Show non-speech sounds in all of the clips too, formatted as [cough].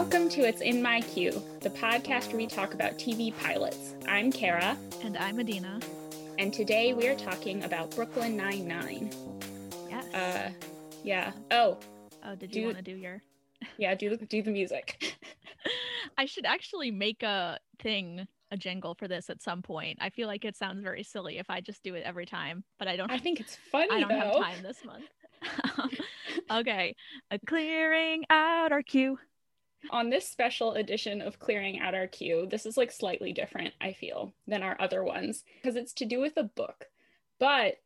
Welcome to It's In My Queue, the podcast where we talk about TV pilots. I'm Kara, And I'm Adina. and today we are talking about Brooklyn Nine-Nine. Yes. Uh, yeah. Oh, oh, did you want to do your? [laughs] yeah. Do the do the music. [laughs] I should actually make a thing, a jingle for this at some point. I feel like it sounds very silly if I just do it every time, but I don't. I think it's funny I don't though. have time this month. [laughs] okay, A clearing out our queue. On this special edition of Clearing Out Our Queue, this is like slightly different, I feel, than our other ones because it's to do with a book. But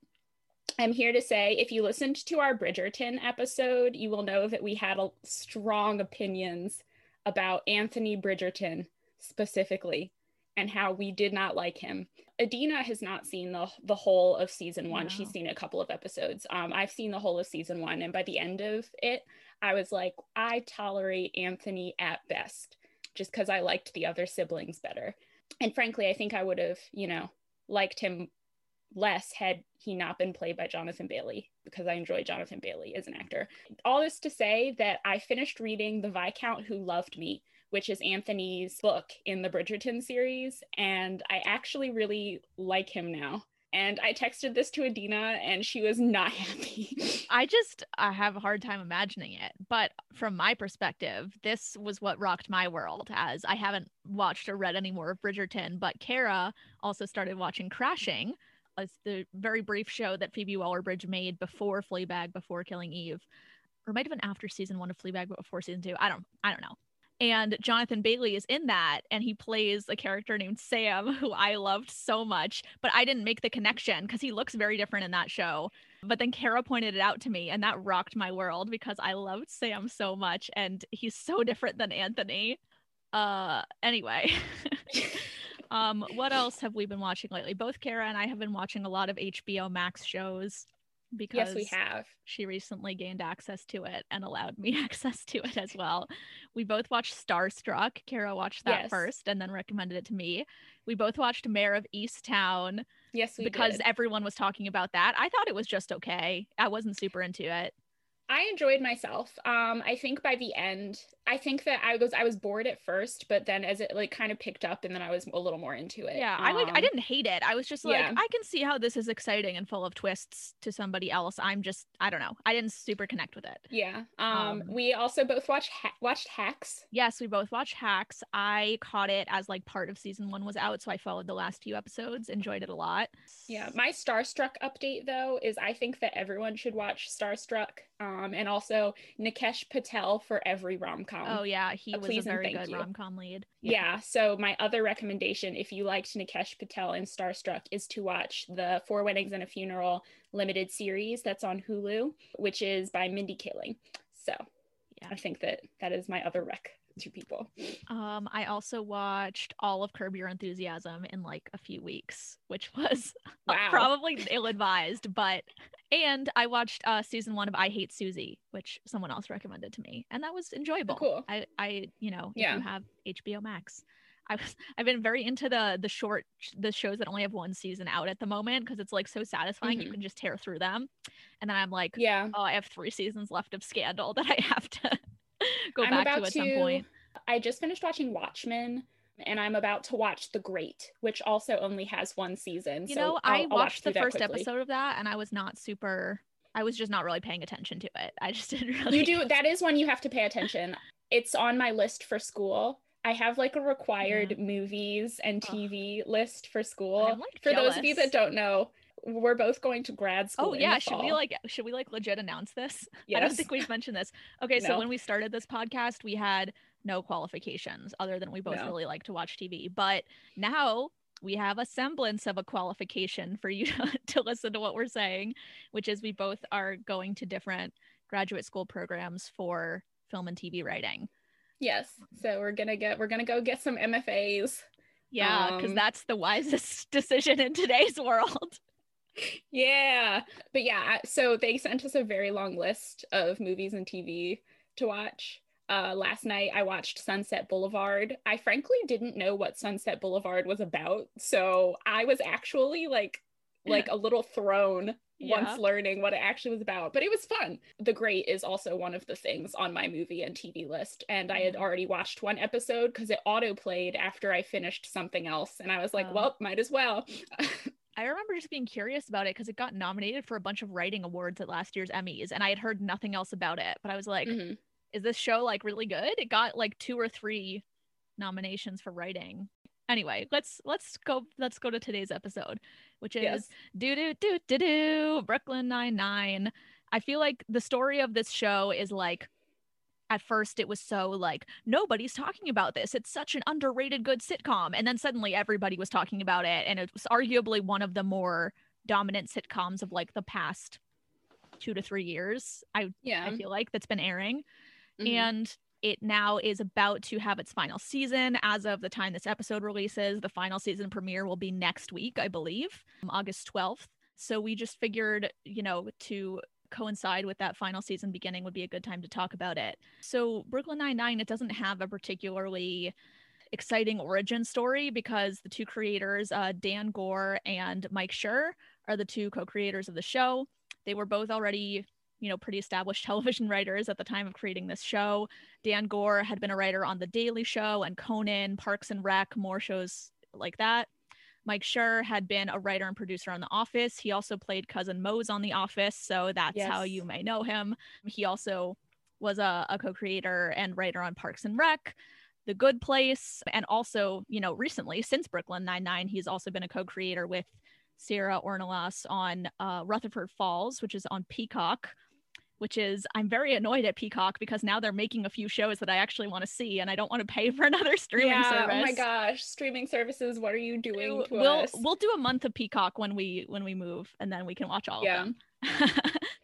I'm here to say if you listened to our Bridgerton episode, you will know that we had a strong opinions about Anthony Bridgerton specifically and how we did not like him. Adina has not seen the the whole of season one. No. She's seen a couple of episodes. Um, I've seen the whole of season one, and by the end of it, I was like, I tolerate Anthony at best, just because I liked the other siblings better. And frankly, I think I would have, you know, liked him less had he not been played by Jonathan Bailey, because I enjoy Jonathan Bailey as an actor. All this to say that I finished reading The Viscount Who Loved Me, which is Anthony's book in the Bridgerton series, and I actually really like him now. And I texted this to Adina, and she was not [laughs] happy. I just I have a hard time imagining it, but from my perspective, this was what rocked my world. As I haven't watched or read any more of Bridgerton, but Kara also started watching Crashing, as the very brief show that Phoebe Waller-Bridge made before Fleabag, before Killing Eve, or might have been after season one of Fleabag, but before season two. I don't I don't know. And Jonathan Bailey is in that, and he plays a character named Sam, [laughs] who I loved so much, but I didn't make the connection because he looks very different in that show. But then Kara pointed it out to me, and that rocked my world because I loved Sam so much, and he's so different than Anthony. Uh, anyway, [laughs] um, what else have we been watching lately? Both Kara and I have been watching a lot of HBO Max shows because yes, we have. she recently gained access to it and allowed me [laughs] access to it as well. We both watched Starstruck. Kara watched that Yes. first and then recommended it to me. We both watched Mare of Easttown Yes, we because did. everyone was talking about that. I thought it was just okay. I wasn't super into it. I enjoyed myself. Um, I think by the end, I think that I was I was bored at first, but then as it like kind of picked up, and then I was a little more into it. Yeah, I like I Um, didn't hate it. I was just like yeah. I can see how this is exciting and full of twists to somebody else. I'm just I don't know. I didn't super connect with it. Yeah. Um, Um, we also both watched ha- watched Hacks. Yes, we both watched Hacks. I caught it as like part of season one was out, so I followed the last few episodes, enjoyed it a lot. Yeah. My Starstruck update though is I think that everyone should watch Starstruck. Um, and also Nikesh Patel for every rom com. Oh yeah, he was a very good rom com lead. Yeah. So my other recommendation, if you liked Nikesh Patel in Starstruck, is to watch the Four Weddings and a Funeral limited series that's on Hulu, which is by Mindy Kaling. So Yeah. I think that that is my other rec to people. Um, I also watched all of Curb Your Enthusiasm in like a few weeks, which [laughs] was Wow. probably ill advised, but and I watched uh season one of I Hate Susie, which someone else recommended to me, and that was enjoyable. cool. I I you know if Yeah. you have HBO Max. I was I've been very into the the short the shows that only have one season out at the moment because it's like so satisfying you Mhm. can just tear through them, and then I'm like Yeah. oh I have three seasons left of Scandal that I have to go I'm back about to at some point. I just finished watching Watchmen and I'm about to watch The Great, which also only has one season. You so know, I'll- I I'll watch watched the first quickly. episode of that and I was not super I was just not really paying attention to it. I just [laughs] didn't really You do that is one you have to pay attention. It's on my list for school. I have like a required movies and. TV list for school. Like, for those of you that don't know, we're both going to grad school. Oh yeah, should we like should we like legit announce this? I don't think we've mentioned this. [laughs] Okay, so when we started this podcast, we had no qualifications other than we both No. really like to watch TV. But now we have a semblance of a qualification for you [laughs] to, to listen to what we're saying, which is we both are going to different graduate school programs for film and TV writing. Yes. So we're gonna get we're gonna go get some MFAs. Yeah, because Um, that's the wisest [laughs] decision in today's world. Yeah. But yeah, so they sent us a very long list of movies and TV to watch. Uh, last night I watched Sunset Boulevard. I frankly didn't know what Sunset Boulevard was about. So I was actually like like a little thrown [laughs] Yeah. once learning what it actually was about. But it was fun. The Great is also one of the things on my movie and TV list. And I had Mhm. already watched one episode because it auto played after I finished something else. And I was like, Oh. well, might as well. [laughs] I remember just being curious about it because it got nominated for a bunch of writing awards at last year's Emmys, and I had heard nothing else about it. But I was like, Mhm. is this show like really good? It got like two or three nominations for writing. Anyway, let's let's go let's go to today's episode, which is do do do do do Brooklyn Nine Nine. I feel like the story of this show is like at first it was so like nobody's talking about this. It's such an underrated good sitcom. And then suddenly everybody was talking about it and it was arguably one of the more dominant sitcoms of like the past two to three years i Yeah. i feel like that's been airing. Mhm. and it now is about to have its final season as of the time this episode releases. The final season premiere will be next week i believe um, august 12th so we just figured you know to coincide with that final season beginning would be a good time to talk about it. So brooklyn 99 it doesn't have a particularly exciting origin story because the two creators uh, dan goor and mike Schur, are the two co-creators of the show. They were both already you know pretty established [laughs] television writers at the time of creating this show. Dan Goor had been a writer on The Daily Show and Conan, Parks and Rec, more shows like that. Mike Schur had been a writer and producer on The Office. He also played cousin Mose on The Office, so that's how you may know him. He also was a, a co-creator and writer on Parks and Rec, The Good Place, and also, you know, recently since Brooklyn Nine-Nine, he's also been a co-creator with Sierra Ornelas on uh, Rutherford Falls, which is on Peacock which is I'm very annoyed at Peacock because now they're making a few shows that I actually want to see and I don't want to pay for [laughs] another streaming yeah. service. Oh my gosh. Streaming services, what are you doing We'll to we'll, us? we'll do a month of Peacock when we when we move and then we can watch all Yeah. of them. [laughs]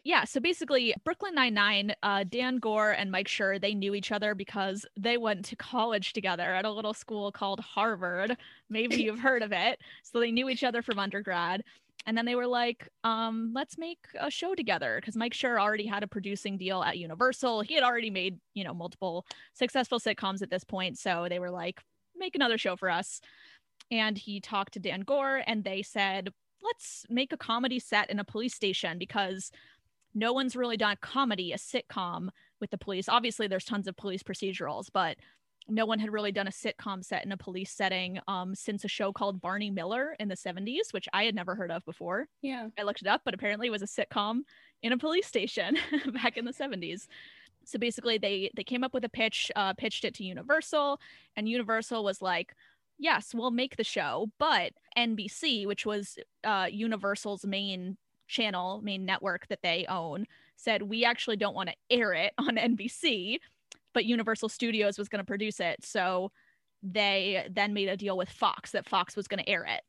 yeah, so basically Brooklyn Nine-Nine, uh, Dan Goor and Mike Schur, they knew each other because they went to college together at a little school called Harvard. Maybe [laughs] you've heard of it. So they knew each other from undergrad. And then they were like, um, let's make a show together because Mike Schur already had a producing deal at Universal. He had already made, you know, multiple successful sitcoms at this point. So they were like, make another show for us. And he talked to Dan Goor and they said, let's make a comedy set in a police station because no one's really done comedy, a sitcom with the police. Obviously, there's tons of police procedurals, but no one had really done a sitcom set in a police setting um, since a show called Barney Miller in the 70s, which I had never heard of before. yeah. I looked it up, but apparently it was a sitcom in a police station [laughs] back in the 70s. So basically, they they came up with a pitch, uh, pitched it to Universal, and Universal was like, "Yes, we'll make the show," but NBC, which was uh, Universal's main channel, main network that they own, said we actually don't want to air it on NBC, but Universal Studios was going to produce it. So they then made a deal with Fox that Fox was going to air it.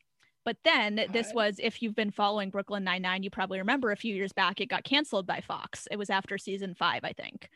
But then this was, if you've been following Brooklyn Nine Nine, you probably remember a few years back it got canceled by Fox. It was after season five, I think.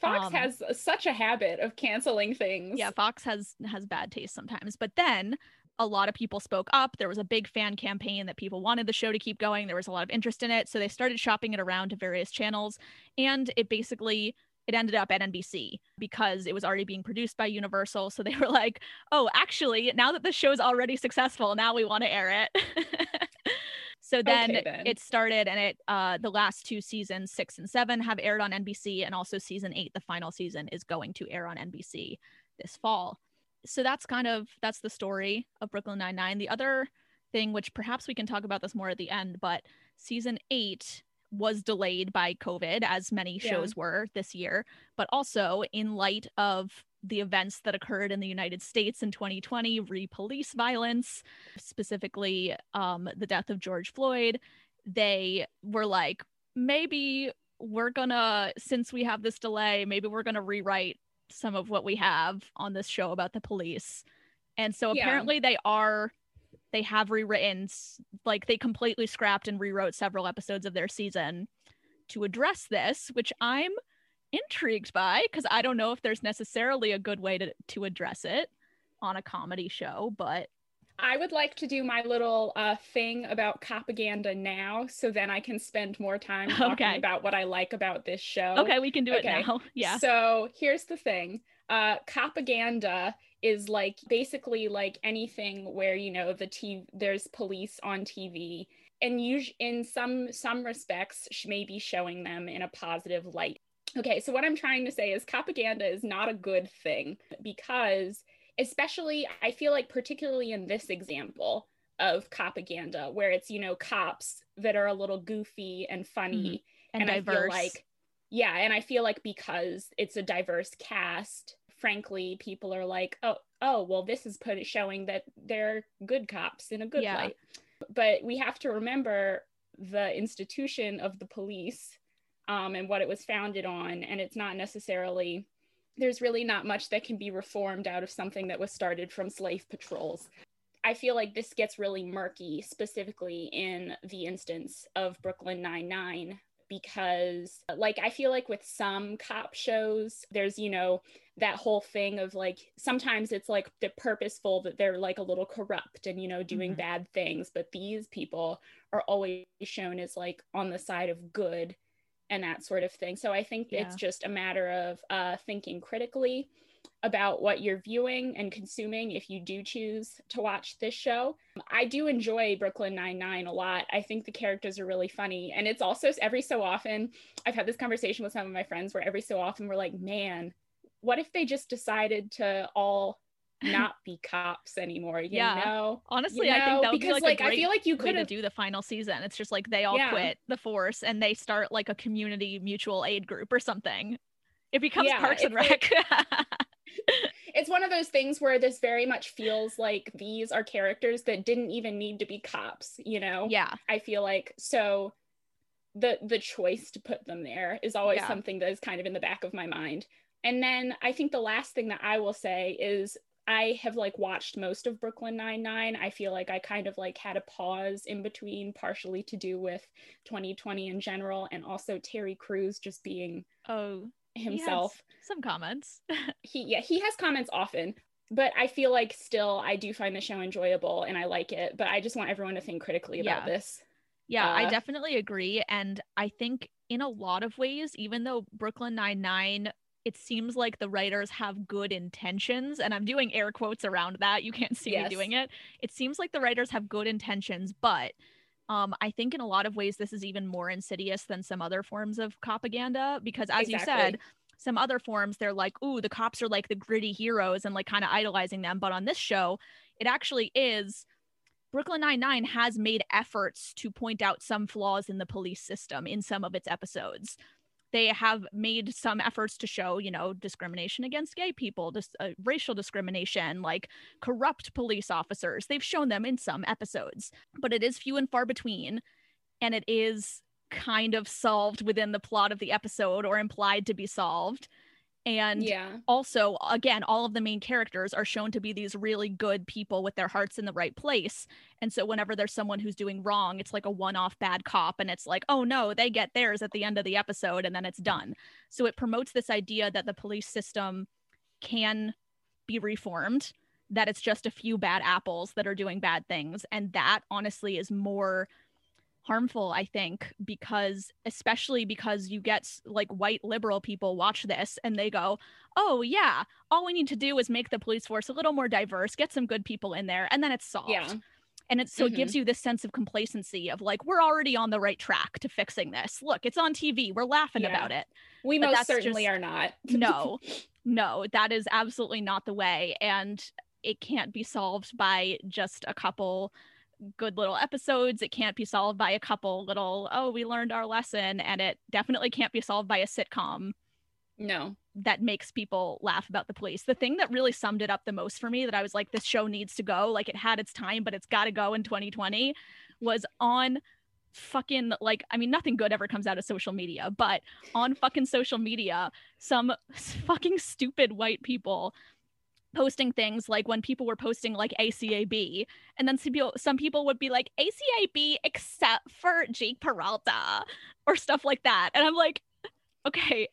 Fox Um, has such a habit of canceling things. Yeah, Fox has has bad taste sometimes. But then a lot of people spoke up. There was a big fan campaign that people wanted the show to keep going. There was a lot of interest in it, so they started shopping it around to various channels, and it basically it ended up at NBC because it was already being produced by Universal. So they [laughs] were like, "Oh, actually, now that the show's already successful, now we want to air it." [laughs] so then, Okay, then. it started, and it uh, the last two seasons, six and seven, have aired on NBC, and also season eight, the final season, is going to air on NBC this fall. So that's kind of that's the story of Brooklyn Nine Nine. The other thing, which perhaps we can talk about this more at the end, but season eight was delayed by COVID, as many Yeah. shows were this year, but also in light of the events that occurred in the United States in 2020, re police violence, specifically um, the death of George Floyd, they were like, maybe we're gonna, since we have this delay, maybe we're gonna rewrite some of what we have on this show about the police. And so Yeah. apparently they are they have rewritten like they completely scrapped and rewrote several episodes of their season to address this, which I'm intrigued by because I don't know if there's necessarily a good way to to address it on a comedy show, but I would like to do my little uh, thing about propaganda now, so then I can spend more time [laughs] talking Okay. about what I like about this show. okay, we can do it now. [laughs] Yeah. So here's the thing. Uh, propaganda is like basically like anything where you know the TV there's police on TV and us- in some some respects maybe showing them in a positive light okay so what i'm trying to say is propaganda is not a good thing because especially i feel like particularly in this example of propaganda where it's you know cops that are a little goofy and funny mm-hmm. and, and I diverse. feel like yeah and i feel like because it's a diverse cast frankly people are like oh oh well this is put showing that they're good cops in a good Yeah. light but we have to remember the institution of the police um, and what it was founded on and it's not necessarily there's really not much that can be reformed out of something that was started from slave patrols I feel like this gets really murky, specifically in the instance of Brooklyn Nine-Nine, because, like, I feel like with some cop shows, there's, you know, that whole thing of like, sometimes it's like the purposeful that they're like a little corrupt and, you know, doing Mhm. bad things, but these people are always shown as like on the side of good and that sort of thing. So I think Yeah. it's just a matter of uh, thinking critically about what you're viewing and consuming if you do choose to watch this show. I do enjoy Brooklyn Nine-Nine a lot. I think the characters are really funny. And it's also every so often, I've had this conversation with some of my friends where every so often we're like, man, what if they just decided to all not be cops anymore? You Yeah. know? Honestly, You I think that would because be like, like I feel like you could do the final season. It's just like they all Yeah. quit the force and they start like a community mutual aid group or something. It becomes Yeah, Parks and Rec. [laughs] [laughs] it's one of those things where this very much feels like these are characters that didn't even need to be cops, you know? yeah. I feel like so the the choice to put them there is always Yeah. something that is kind of in the back of my mind. And then I think the last thing that I will say is I have like watched most of Brooklyn Nine-Nine. I feel like I kind of like had a pause in between, partially to do with 2020 in general, and also Terry Crews just being Oh, himself Some comments. [laughs] he yeah he has comments often but i feel like still i do find the show enjoyable and i like it but i just want everyone to think critically about Yeah. this Yeah, I Uh, definitely agree. And I think in a lot of ways, even though Brooklyn Nine-Nine, it seems like the writers have good intentions, and I'm doing air quotes around that. You can't see me doing it. It seems like the writers have good intentions, but um, I think in a lot of ways, this is even more insidious than some other forms of propaganda because, as you said, some other forms, they're like, ooh, the cops are like the gritty heroes and like kind of idolizing them. But on this show, it actually is Brooklyn Nine-Nine has made efforts to point out some flaws in the police system in some of its episodes. They have made some efforts to show, you know, discrimination against gay people, dis- uh, racial discrimination, like corrupt police officers. They've shown them in some episodes, but it is few and far between. And it is kind of solved within the plot of the episode or implied to be solved. And yeah. also again all of the main characters are shown to be these really good people with their hearts in the right place. And so whenever there's someone who's doing wrong it's like a one-off bad cop and it's like oh no they get theirs at the end of the episode and then it's done. So it promotes this idea that the police system can be reformed that it's just a few bad apples that are doing bad things and that honestly is more harmful i think because especially because you get like white liberal people watch this and they go oh yeah all we need to do is make the police force a little more diverse get some good people in there and then it's solved. Yeah and it's so it gives mm-hmm. you this sense of complacency of like we're already on the right track to fixing this. Look it's on tv we're laughing Yeah. about it. We But most certainly just- are not. [laughs] No no that is absolutely not the way and it can't be solved by just a couple good little episodes it can't be solved by a couple little oh we learned our lesson and it definitely can't be solved by a sitcom no that makes people laugh about the police. The thing that really summed it up the most for me that I was like, this show needs to go, like it had its time, but it's got to go in 2020, was on fucking like I mean nothing good ever comes out of social media, but on fucking social media, some [laughs] fucking stupid white people posting things like when people were posting like ACAB and then some people some people would be like ACAB except for Jake Peralta or stuff like that. And I'm like, okay,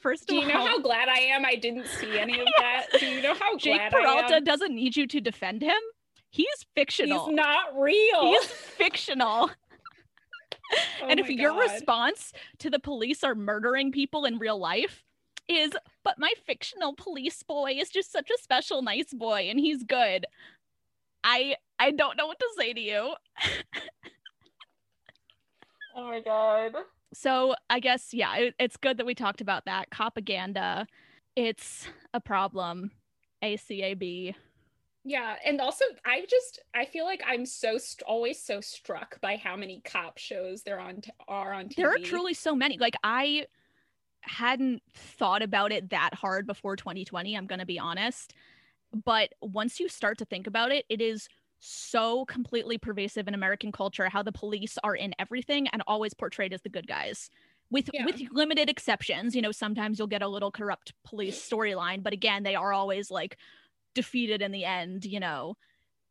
first do you know all, how glad i am i didn't see any of [laughs] that do you know how Jake glad Peralta doesn't need you to defend him. He's fictional. he's not real He's fictional. [laughs] Oh and if your God. response to the police are murdering people in real life is, but my fictional police boy is just such a special, nice boy and he's good. I I don't know what to say to you. [laughs] Oh my god. So I guess yeah, it, it's good that we talked about that. propaganda. it's a problem. ACAB. Yeah, and also I just I feel like I'm so st- always so struck by how many cop shows there on t- are on TV. There are truly so many. Like I hadn't thought about it that hard before 2020, I'm going to be honest. But once you start to think about it, it is so completely pervasive in American culture how the police are in everything and always portrayed as the good guys. With Yeah. with limited exceptions, you know, sometimes you'll get a little corrupt police storyline, but again, they are always like defeated in the end, you know.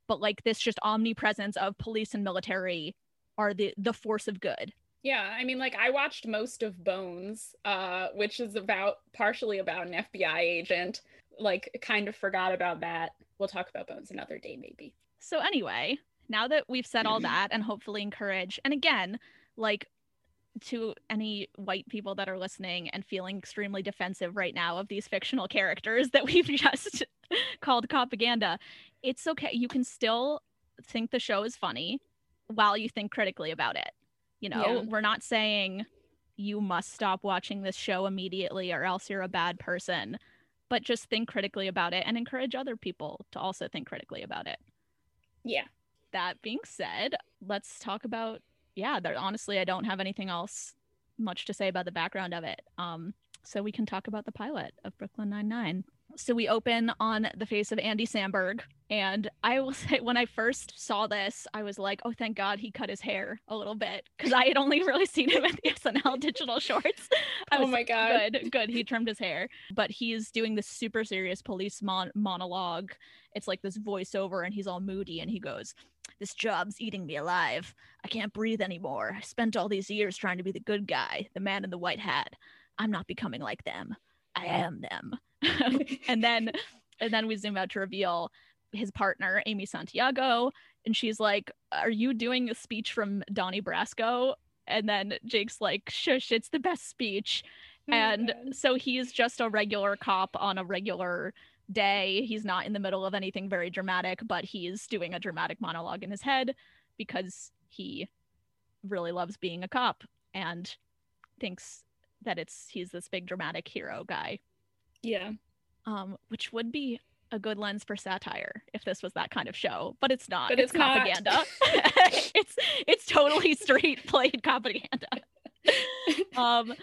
But like this just omnipresence of police and military are the the force of good. Yeah, I mean, like I watched most of Bones, uh, which is about partially about an FBI agent. Like, kind of forgot about that. We'll talk about Bones another day, maybe. So anyway, now that we've said all that and hopefully encourage and again, like to any white people that are listening and feeling extremely defensive right now of these fictional characters that we've [laughs] just called propaganda, it's okay. You can still think the show is funny while you think critically about it. You know, Yeah. we're not saying you must stop watching this show immediately or else you're a bad person, but just think critically about it and encourage other people to also think critically about it Yeah. that being said, let's talk about yeah, there honestly I don't have anything else much to say about the background of it. Um so we can talk about the pilot of Brooklyn Nine-Nine. So we open on the face of Andy Samberg. And I will [laughs] say when I first saw this, I was like, "Oh, thank God he cut his hair a little bit because I had only [laughs] really seen him in the SNL digital shorts." Oh my god. good good he trimmed his hair. But he's doing this super serious police mon- monologue. It's like this voiceover and he's all moody and he goes this job's eating me alive. I can't breathe anymore. I spent all these years trying to be the good guy the man in the white hat. I'm not becoming like them i am them. [laughs] And then and then we zoom out to reveal his partner amy santiago and she's like are you doing a speech from donnie brasco? And then jake's like shush it's the best speech. Oh and so he's just a regular cop on a regular day. He's not in the middle of anything very dramatic, but he's doing a dramatic monologue in his head because he really loves being a cop and thinks that it's he's this big dramatic hero guy. yeah. Um, which would be a good lens for satire if this was that kind of show, but it's not. But it's, it's not. propaganda. [laughs] it's it's totally [laughs] straight played propaganda. [laughs] um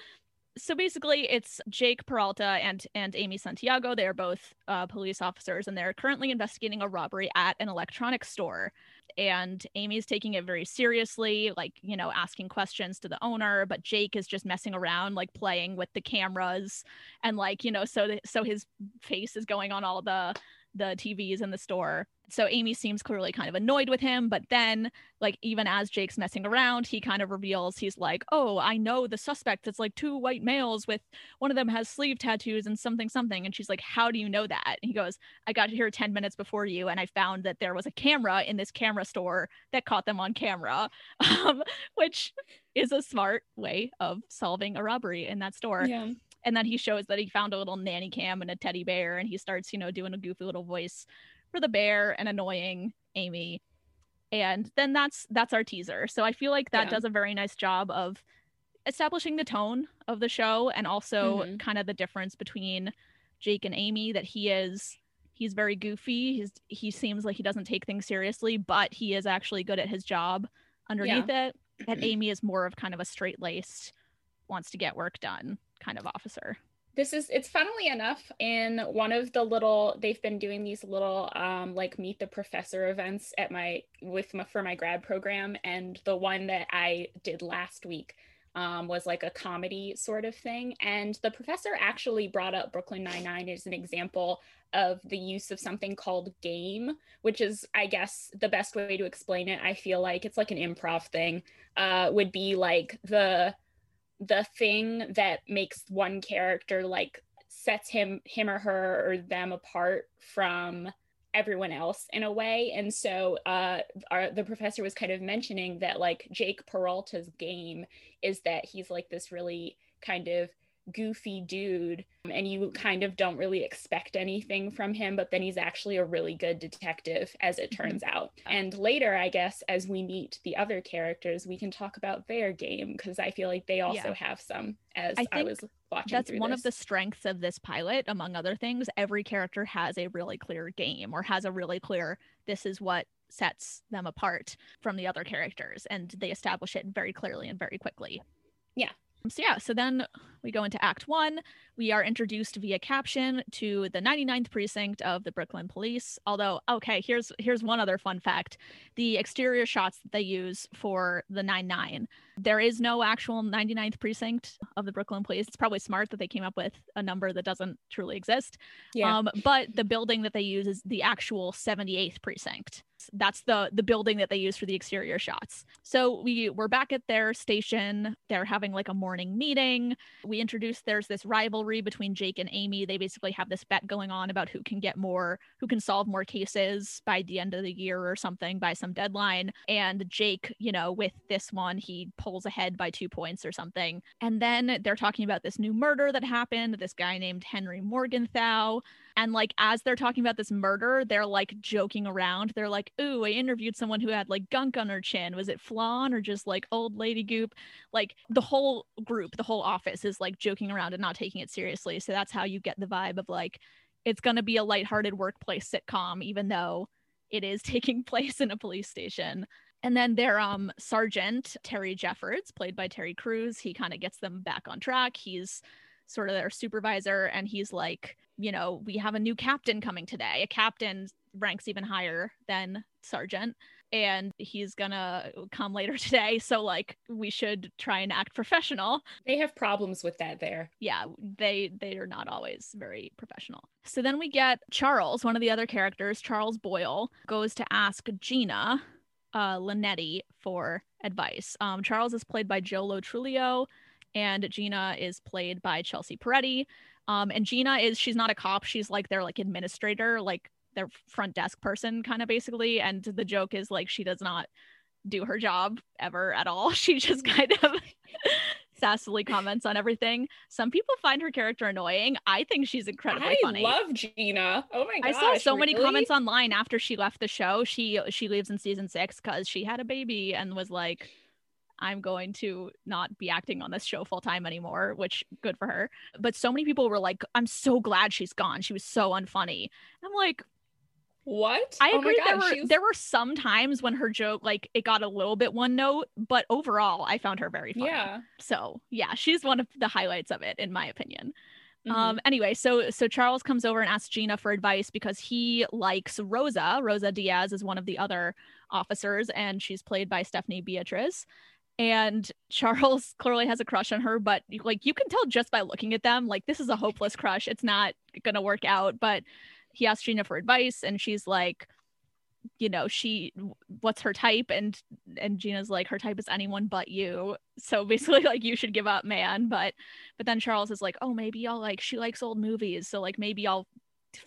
so basically it's Jake Peralta and and Amy Santiago. They are both uh, police officers and they're currently investigating a robbery at an electronics store. And Amy's taking it very seriously, like, you know, asking questions to the owner, but Jake is just messing around, like playing with the cameras and like, you know, so th- so his face is going on all the the TVs in the store. So Amy seems clearly kind of annoyed with him, but then like even as Jake's messing around, he kind of reveals he's like, "Oh, I know the suspect. It's like two white males with one of them has sleeve tattoos and something something." And she's like, "How do you know that?" And he goes, "I got here 10 minutes before you and I found that there was a camera in this camera store that caught them on camera." [laughs] Um, which is a smart way of solving a robbery in that store Yeah. And then he shows that he found a little nanny cam and a teddy bear and he starts you know doing a goofy little voice for the bear and annoying amy. And then that's that's our teaser. So i feel like that Yeah. does a very nice job of establishing the tone of the show and also Mhm. kind of the difference between jake and amy that he is he's very goofy. He's he seems like he doesn't take things seriously but he is actually good at his job underneath it. And [clears throat] amy is more of kind of a straight laced wants to get work done kind of officer. This is it's funnily enough in one of the little they've been doing these little um like meet the professor events at my with my for my grad program and the one that i did last week um, was like a comedy sort of thing. And the professor actually brought up brooklyn 99 as an example of the use of something called game which is i guess the best way to explain it i feel like it's like an improv thing uh, would be like the the thing that makes one character like sets him him or her or them apart from everyone else in a way. And so uh our, the professor was kind of mentioning that like jake peralta's game is that he's like this really kind of goofy dude and you kind of don't really expect anything from him but then he's actually a really good detective as it turns mm-hmm. out and later i guess as we meet the other characters we can talk about their game because i feel like they also yeah. have some as i, I was watching that's one this. of the strengths of this pilot among other things every character has a really clear game or has a really clear this is what sets them apart from the other characters and they establish it very clearly and very quickly yeah so yeah, so then we go into Act One. We are introduced via caption to the 99th precinct of the Brooklyn Police. Although, okay, here's here's one other fun fact: the exterior shots that they use for the 99. There is no actual 99th precinct of the Brooklyn Police. It's probably smart that they came up with a number that doesn't truly exist. Yeah. Um, but the building that they use is the actual 78th precinct that's the the building that they use for the exterior shots so we we're back at their station they're having like a morning meeting we introduced there's this rivalry between jake and amy. They basically have this bet going on about who can get more who can solve more cases by the end of the year or something by some deadline. And jake you know with this one he pulls ahead by two points or something. And then they're talking about this new murder that happened this guy named henry morgenthau and like as they're talking about this murder, they're like joking around. They're like, "Ooh, I interviewed someone who had like gunk on her chin. Was it flan or just like old lady goop?" Like the whole group, the whole office is like joking around and not taking it seriously. So that's how you get the vibe of like it's going to be a lighthearted workplace sitcom even though it is [laughs] taking place in a police station. And then their um sergeant, Terry Jeffords, played by Terry Crews, he kind of gets them back on track. He's sort of their supervisor and he's like you know we have a new captain coming today. A captain ranks even higher than sergeant and he's gonna come later [laughs] today. So like we should try and act professional. They have problems with that there. Yeah they they are not always very professional. So then we get charles one of the other characters charles boyle goes to ask gina uh linetti for advice. Um charles is played by joe lo truglio and Gina is played by Chelsea Peretti. Um, and Gina is she's not a cop; she's like their like administrator, like their front desk person, kind of basically. And the joke is like she does not do her job ever at all. [laughs] She just kind of [laughs] sassily comments on everything. Some people find her character annoying. I think she's incredibly I funny. I love Gina. Oh my gosh. I saw so really? many comments online after she left the show. She she leaves in season 6 cuz she had a baby and was like I'm going to not be acting on this show full time anymore, which good for her. But so many people were like, I'm so glad she's gone. She was so unfunny. I'm like, what? I oh agree. Oh God, there were there were some times when her joke like it got a little bit one note, but overall I found her very funny. Yeah. So yeah, she's one of the highlights of it in my opinion. Mm-hmm. Um anyway, so so Charles comes over and asks Gina for advice because he likes Rosa. Rosa Diaz is one of the other officers and she's played by Stephanie Beatriz and [laughs] Charles clearly has a crush on her, but like you can tell just by looking at them, like this is a hopeless crush. It's not gonna work out. But he asks Gina for advice, and she's like, you know, she what's her type? And and Gina's like, her type is anyone but you. So basically, [laughs] like you should give up, man. But but then Charles is like, oh, maybe I'll like she likes old movies, so like maybe I'll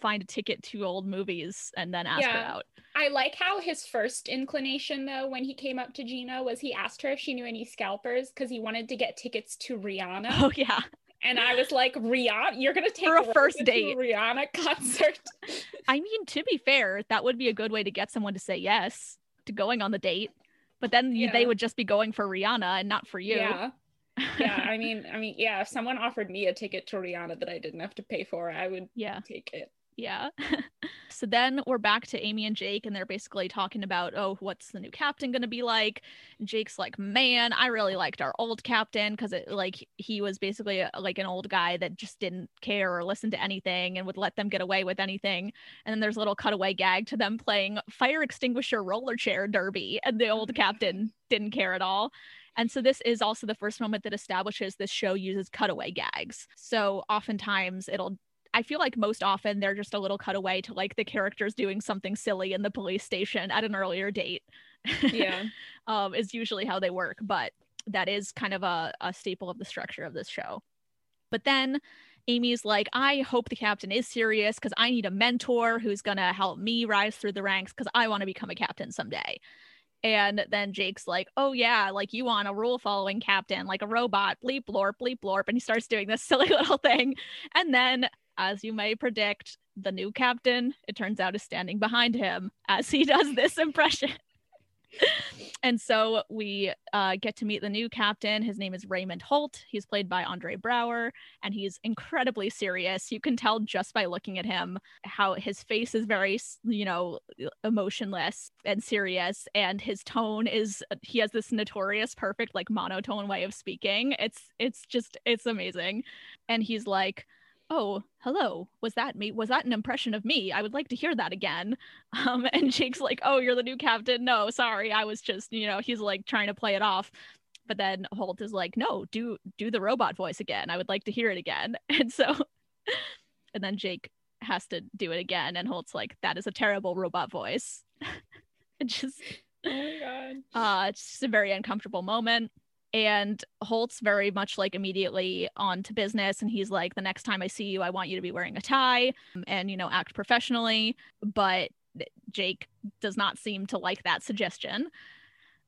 find a ticket to old movies and then ask yeah. her out. I like how his first inclination though when he came up to Gina was he asked her if she knew any scalpers because he wanted to get tickets to Rihanna. Oh yeah. And I was like, Rihanna, you're gonna take for a first date Rihanna concert. [laughs] I mean, to be fair, that would be a good way to get someone to say yes to going on the date. But then yeah. they would just be going for Rihanna and not for you. Yeah yeah, I [laughs] mean, I mean, yeah. If someone offered me a ticket to Rihanna that I didn't have to pay for, I would yeah take it. Yeah. [laughs] so then we're back to Amy and Jake, and they're basically talking about, oh, what's the new captain going to be like? And Jake's like, man, I really liked our old captain because it like he was basically a, like an old guy that just didn't care or listen to anything and would let them get away with anything. And then there's a little cutaway gag to them playing fire extinguisher roller chair derby, and the old mm-hmm. captain didn't care at all. And so this is also the first moment that establishes this show uses cutaway gags. So oftentimes it'll I feel like most often they're just a little cutaway to like the characters doing something silly in the police station at an earlier date. Yeah. [laughs] um, is usually how they work, but that is kind of a, a staple of the structure of this show. But then Amy's like, I hope the captain is serious because I need a mentor who's going to help me rise through the ranks because I want to become a captain someday. And then Jake's like, oh, yeah, like you want a rule following captain, like a robot, bleep, blorp, bleep, blorp. And he starts doing this [laughs] silly little thing. And then, as you may predict, the new captain, it turns out, is standing behind him as he does this impression. [laughs] and so we uh, get to meet the new captain. His name is Raymond Holt. He's played by Andre Braugher, and he's incredibly serious. You can tell just by looking at him how his face is very, you know, emotionless and serious, and his tone is he has this notorious perfect like monotone way of speaking. It's it's just it's amazing, and he's like oh hello was that me was that an impression of me? I would like to hear that again. [laughs] Um and jake's like oh you're the new captain? No sorry i was just you know he's like trying to play it off. But then holt is like no do do the robot voice again i would like to hear it again. [laughs] And so [laughs] and then jake has to do it again and holt's like that is a terrible robot voice. It just oh my god. Uh it's just a very uncomfortable moment and Holt's very much like immediately on to business. And he's like, the next time I see you, I want you to be wearing a tie and, you know, act professionally. But Jake does not seem to like that suggestion.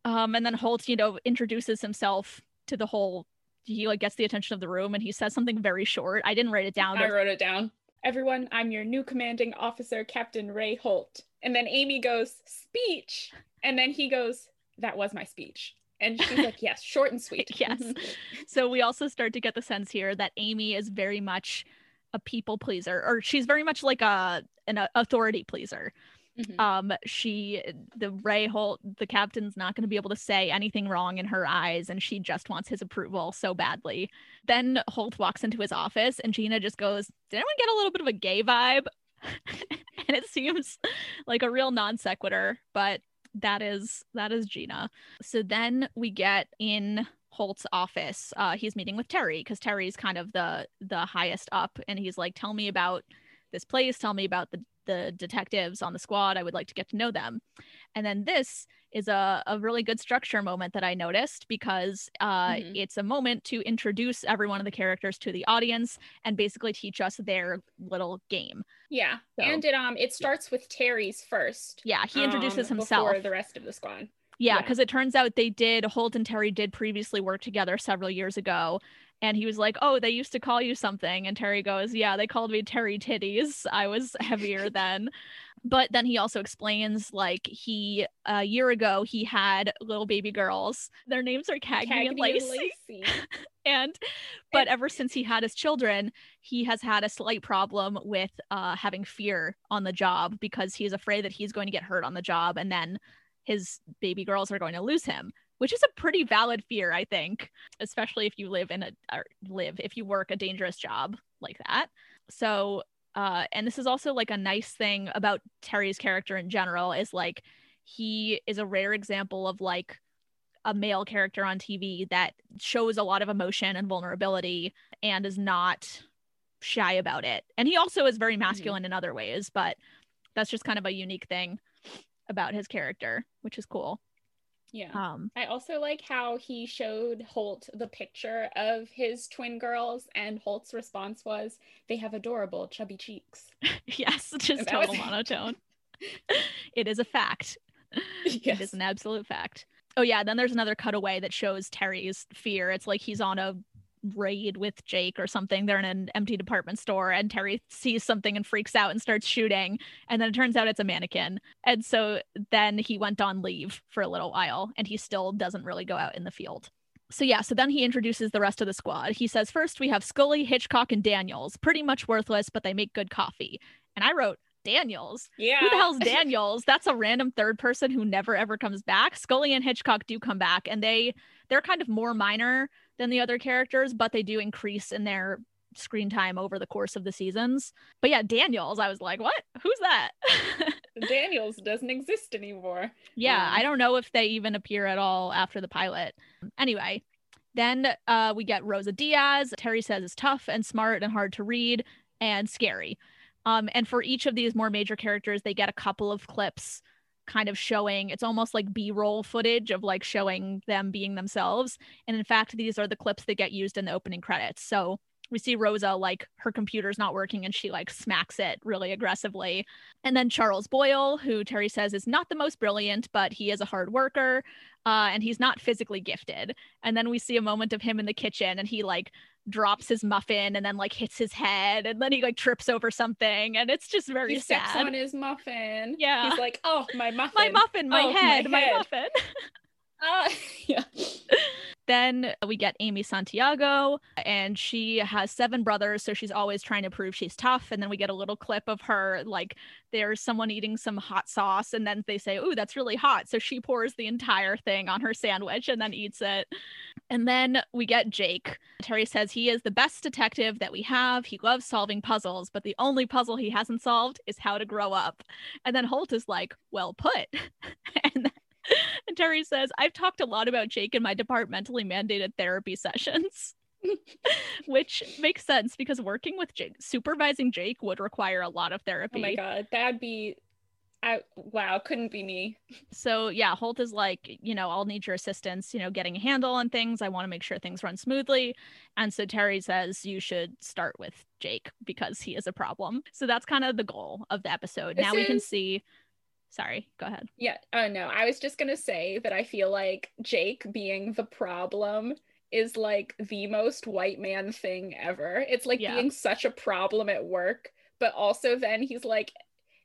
Um, and then Holt, you know, introduces himself to the whole, he like gets the attention of the room and he says something very short. I didn't write it down. I wrote it down. Everyone, I'm your new commanding officer, Captain Ray Holt. And then Amy goes, speech. And then he goes, that was my speech. And she's like, yes, short and sweet. [laughs] yes. So we also start to get the sense here that Amy is very much a people pleaser, or she's very much like a an authority pleaser. Mm-hmm. Um, she, the Ray Holt, the captain's not going to be able to say anything wrong in her eyes, and she just wants his approval so badly. Then Holt walks into his office, and Gina just goes, "Did anyone get a little bit of a gay vibe?" [laughs] and it seems like a real non sequitur, but that is that is Gina. So then we get in Holt's office. Uh, he's meeting with Terry because Terry's kind of the the highest up, and he's like, "Tell me about this place. Tell me about the the detectives on the squad. I would like to get to know them." And then this is a, a really good structure moment that I noticed because uh, mm-hmm. it's a moment to introduce every one of the characters to the audience and basically teach us their little game. Yeah, so, and it um it starts with Terry's first. Yeah, he introduces um, himself before the rest of the squad. Yeah, because yeah. it turns out they did Holt and Terry did previously work together several years ago. And he was like, Oh, they used to call you something. And Terry goes, Yeah, they called me Terry Titties. I was [laughs] heavier then. But then he also explains like he a year ago he had little baby girls. Their names are cagney, cagney and lacey, and, [laughs] and but ever since he had his children he has had a slight problem with uh, having fear on the job because he's afraid that he's going to get hurt on the job and then his baby girls are going to lose him which is a pretty valid fear i think especially if you live in a or live if you work a dangerous job like that so uh, and this is also like a nice thing about Terry's character in general is like he is a rare example of like a male character on TV that shows a lot of emotion and vulnerability and is not shy about it. And he also is very mm-hmm. masculine mm-hmm. in other ways, but that's just kind of a unique thing about his character, which is cool. Yeah. Um, I also like how he showed Holt the picture of his twin girls, and Holt's response was, "They have adorable chubby cheeks." [laughs] yes, just total was... monotone. [laughs] it is a fact. Yes. It is an absolute fact. Oh yeah, then there's another cutaway that shows Terry's fear. It's like he's on a raid with Jake or something. They're in an empty department store and Terry sees something and freaks out and starts shooting. And then it turns out it's a mannequin. And so then he went on leave for a little while and he still doesn't really go out in the field. So yeah, so then he introduces the rest of the squad. He says, first we have Scully, Hitchcock, and Daniels. Pretty much worthless, but they make good coffee. And I wrote, Daniels. Yeah. Who the hell's [laughs] Daniels? That's a random third person who never ever comes back. Scully and Hitchcock do come back and they they're kind of more minor than the other characters, but they do increase in their screen time over the course of the seasons. But yeah, Daniels, I was like, what? Who's that? [laughs] Daniels doesn't exist anymore. Yeah, um, I don't know if they even appear at all after the pilot. Anyway, then uh, we get Rosa Diaz. Terry says is tough and smart and hard to read and scary. Um, and for each of these more major characters, they get a couple of clips kind of showing it's almost like b-roll footage of like showing them being themselves and in fact these are the clips that get used in the opening credits so we see Rosa like her computer's not working and she like smacks it really aggressively. And then Charles Boyle, who Terry says is not the most brilliant, but he is a hard worker uh, and he's not physically gifted. And then we see a moment of him in the kitchen and he like drops his muffin and then like hits his head and then he like trips over something and it's just very he sad. steps on his muffin. Yeah. He's like, oh, my [laughs] muffin. my muffin, my Oh, my head, my, muffin. [laughs] Uh, [laughs] yeah. then we get Amy Santiago, and she has seven brothers, so she's always trying to prove she's tough. And then we get a little clip of her, like there's someone eating some hot sauce, and then they say, "Ooh, that's really hot." So she pours the entire thing on her sandwich and then eats it. And then we get Jake. Terry says he is the best detective that we have. He loves solving puzzles, but the only puzzle he hasn't solved is how to grow up. And then Holt is like, "Well put." [laughs] and [laughs] and Terry says, I've talked a lot about Jake in my departmentally mandated therapy sessions. [laughs] Which makes sense because working with Jake, supervising Jake would require a lot of therapy. Oh my god, that'd be. I wow, couldn't be me. So yeah, Holt is like, you know, I'll need your assistance, you know, getting a handle on things. I want to make sure things run smoothly. And so Terry says you should start with Jake because he is a problem. So that's kind of the goal of the episode. This now we can see sorry, go ahead. Yeah. Oh no, I was just gonna say that I feel like Jake being the problem is like the most white man thing ever. It's like Yeah. being such a problem at work, but also then he's like.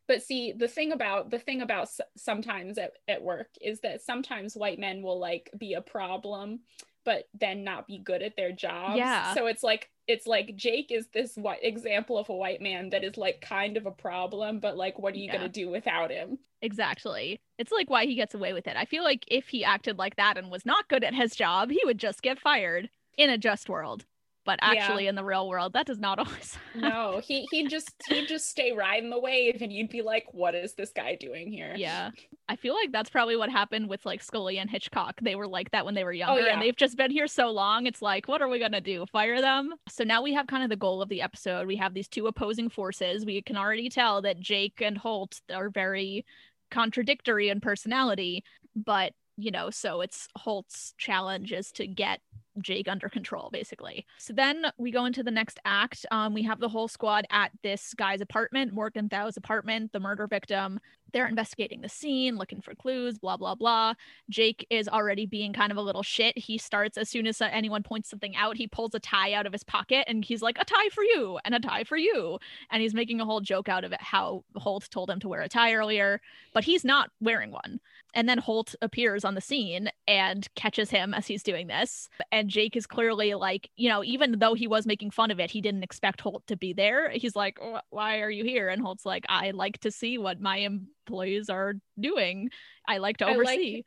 But see, the thing about the thing about sometimes at, at work is that sometimes white men will like be a problem, but then not be good at their jobs. Yeah. So it's like it's like Jake is this white example of a white man that is like kind of a problem, but like what are you Yeah. gonna do without him? Exactly. It's like why he gets away with it. I feel like if he acted like that and was not good at his job, he would just get fired in a just world. But Yeah. actually, in the real world, that does not [laughs] always. No, he he just he just stay riding the wave, and you'd be like, "What is this guy doing here?" yeah. I feel like that's probably what happened with like Scully and Hitchcock. They were like that when they were oh, younger, Oh, yeah. and they've just been here so long. It's like, what are we gonna do? Fire them? So now we have kind of the goal of the episode. We have these two opposing forces. We can already tell that Jake and Holt are very contradictory in personality, but you know, so it's Holt's challenge is to get Jake under control, basically. So then we go into the next act. Um, we have the whole squad at this guy's apartment, Morgenthau's apartment, the murder victim. They're investigating the scene, looking for clues, blah, blah, blah. Jake is already being kind of a little shit. He starts as soon as anyone points something out, he pulls a tie out of his pocket and he's like, a tie for you and a tie for you. And he's making a whole joke out of it how Holt told him to wear a tie earlier, but he's not wearing one. And then Holt appears on the scene and catches him as he's doing this. And Jake is clearly like, you know, even though he was making fun of it, he didn't expect Holt to be there. He's like, why are you here? And Holt's like, I like to see what my employees are doing. I like to I like- oversee.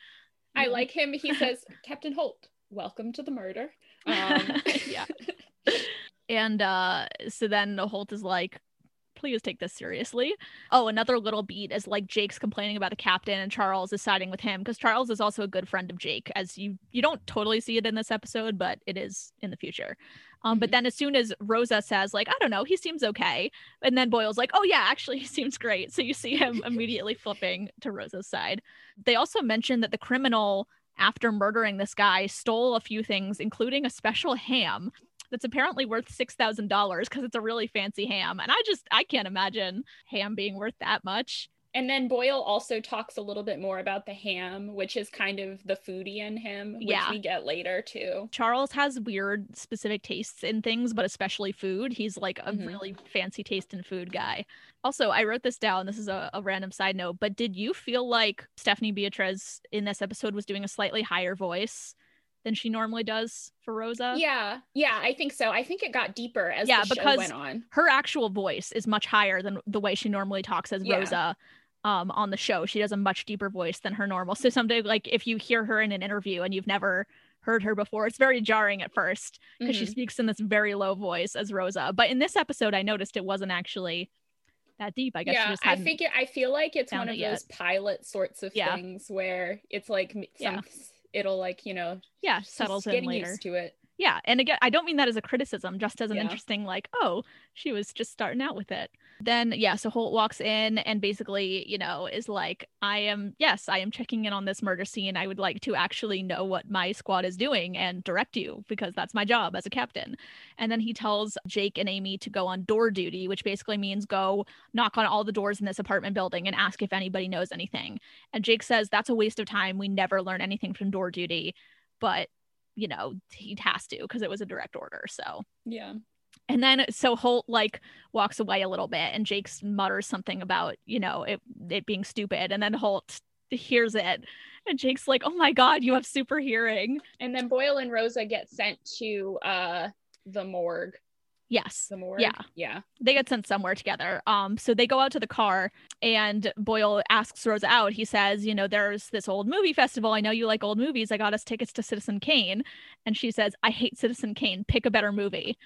I like him. He says, [laughs] "Captain Holt, welcome to the murder." [laughs] Um, yeah. [laughs] And uh so then Holt is like, please take this seriously. Oh, another little beat is like Jake's complaining about the captain and Charles is siding with him because Charles is also a good friend of Jake, as you you don't totally see it in this episode, but it is in the future. Um, but Mhm. then as soon as Rosa says, like, I don't know, he seems okay. And then Boyle's like, oh yeah, actually he seems great. So you see him [laughs] immediately flipping to Rosa's side. They also mentioned that the criminal after murdering this guy stole a few things, including a special ham that's apparently worth six thousand dollars because it's a really fancy ham. And I just I can't imagine ham being worth that much. and then Boyle also talks a little bit more about the ham, which is kind of the foodie in him, which Yeah. we get later too. Charles has weird specific tastes in things, but especially food. He's like a Mhm. really fancy taste in food guy. Also, I wrote this down. This is a, a random side note, but did you feel like Stephanie Beatriz in this episode was doing a slightly higher voice than she normally does for Rosa? Yeah, yeah, I think so. I think it got deeper as Yeah, the show because- went on. her actual voice is much higher than the way she normally talks as Yeah. Rosa um on the show. She has a much deeper voice than her normal. So someday like if you hear her in an interview and you've never heard her before, it's very jarring at first because she Mhm. speaks in this very low voice as Rosa. But in this episode I noticed it wasn't actually that deep. I guess yeah, just I hadn't figure I feel like it's one of it those pilot sorts of Yeah. things where it's like m- Yeah. It'll like you know yeah, settles in getting later. used to it. Yeah. And again, I don't mean that as a criticism, just as an Yeah. interesting, like, oh, she was just starting out with it. Then, yeah, so Holt walks in and basically, you know, is like, I am, yes, I am checking in on this murder scene. I would like to actually know what my squad is doing and direct you because that's my job as a captain. And then he tells Jake and Amy to go on door duty, which basically means go knock on all the doors in this apartment building and ask if anybody knows anything. And Jake says that's a waste of time. We never learn anything from door duty. But, you know, he has to because it was a direct order. So. Yeah. And then so Holt like walks away a little bit and Jake mutters something about, you know, it it being stupid. And then Holt hears it. And Jake's like, Oh my god, you have super hearing. And then Boyle and Rosa get sent to uh the morgue. Yes. The morgue. Yeah. Yeah. They get sent somewhere together. Um, so they go out to the car and Boyle asks Rosa out. He says, you know, there's this old movie festival. I know you like old movies. I got us tickets to Citizen Kane. And she says, I hate Citizen Kane. Pick a better movie.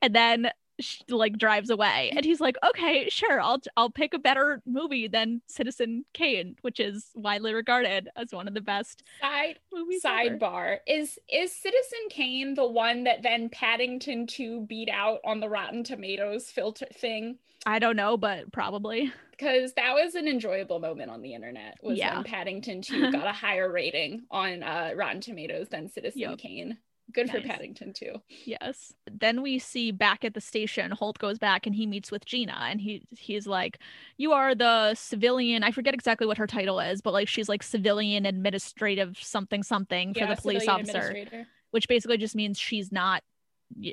And then she like drives away and he's like okay sure i'll i'll pick a better movie than citizen kane which is widely regarded as one of the best Side movies sidebar is is Citizen Kane the one that then Paddington 2 beat out on the Rotten Tomatoes filter thing? i don't know but probably [laughs] Because that was an enjoyable moment on the internet. Was Yeah. when Paddington 2 [laughs] got a higher rating on uh, Rotten Tomatoes than Citizen Yep. Kane. Good for Paddington too. Yes. Then we see back at the station, Holt goes back and he meets with Gina and he he's like, You are the civilian I forget exactly what her title is, but like she's like civilian administrative something something for Yeah, the police officer, which basically just means she's not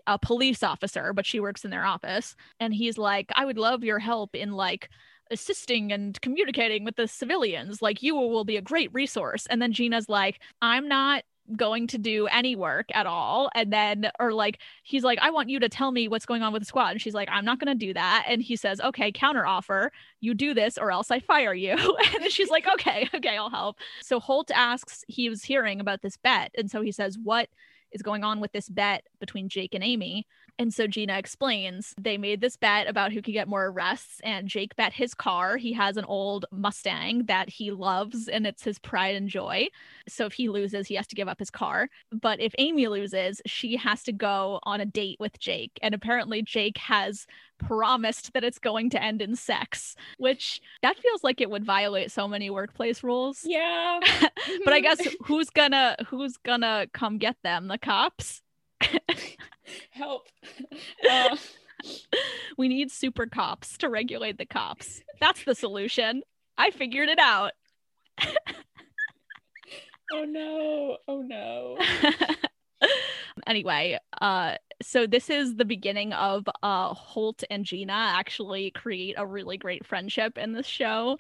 a police officer, but she works in their office. And he's like, I would love your help in like assisting and communicating with the civilians. Like you will be a great resource. And then Gina's like, I'm not going to do any work at all. And then or like he's like i want you to tell me what's going on with the squad. And she's like i'm not going to do that. And he says okay counter offer you do this or else i fire you. [laughs] And she's like okay [laughs] okay i'll help. So holt asks he was hearing about this bet. And so he says what is going on with this bet between jake and amy and so Gina explains they made this bet about who could get more arrests, and Jake bet his car. He has an old Mustang that he loves, and it's his pride and joy. So if he loses, he has to give up his car. But if Amy loses, she has to go on a date with Jake. And apparently, Jake has promised that it's going to end in sex, which that feels like it would violate so many workplace rules. Yeah. [laughs] but I Mhm. guess who's gonna who's gonna come get them? The cops? [laughs] [laughs] help. [laughs] Uh, [laughs] we need super cops to regulate the cops. That's the solution. I figured it out. oh no. Oh no. anyway, uh so this is the beginning of uh Holt and Gina actually create a really great friendship in this show.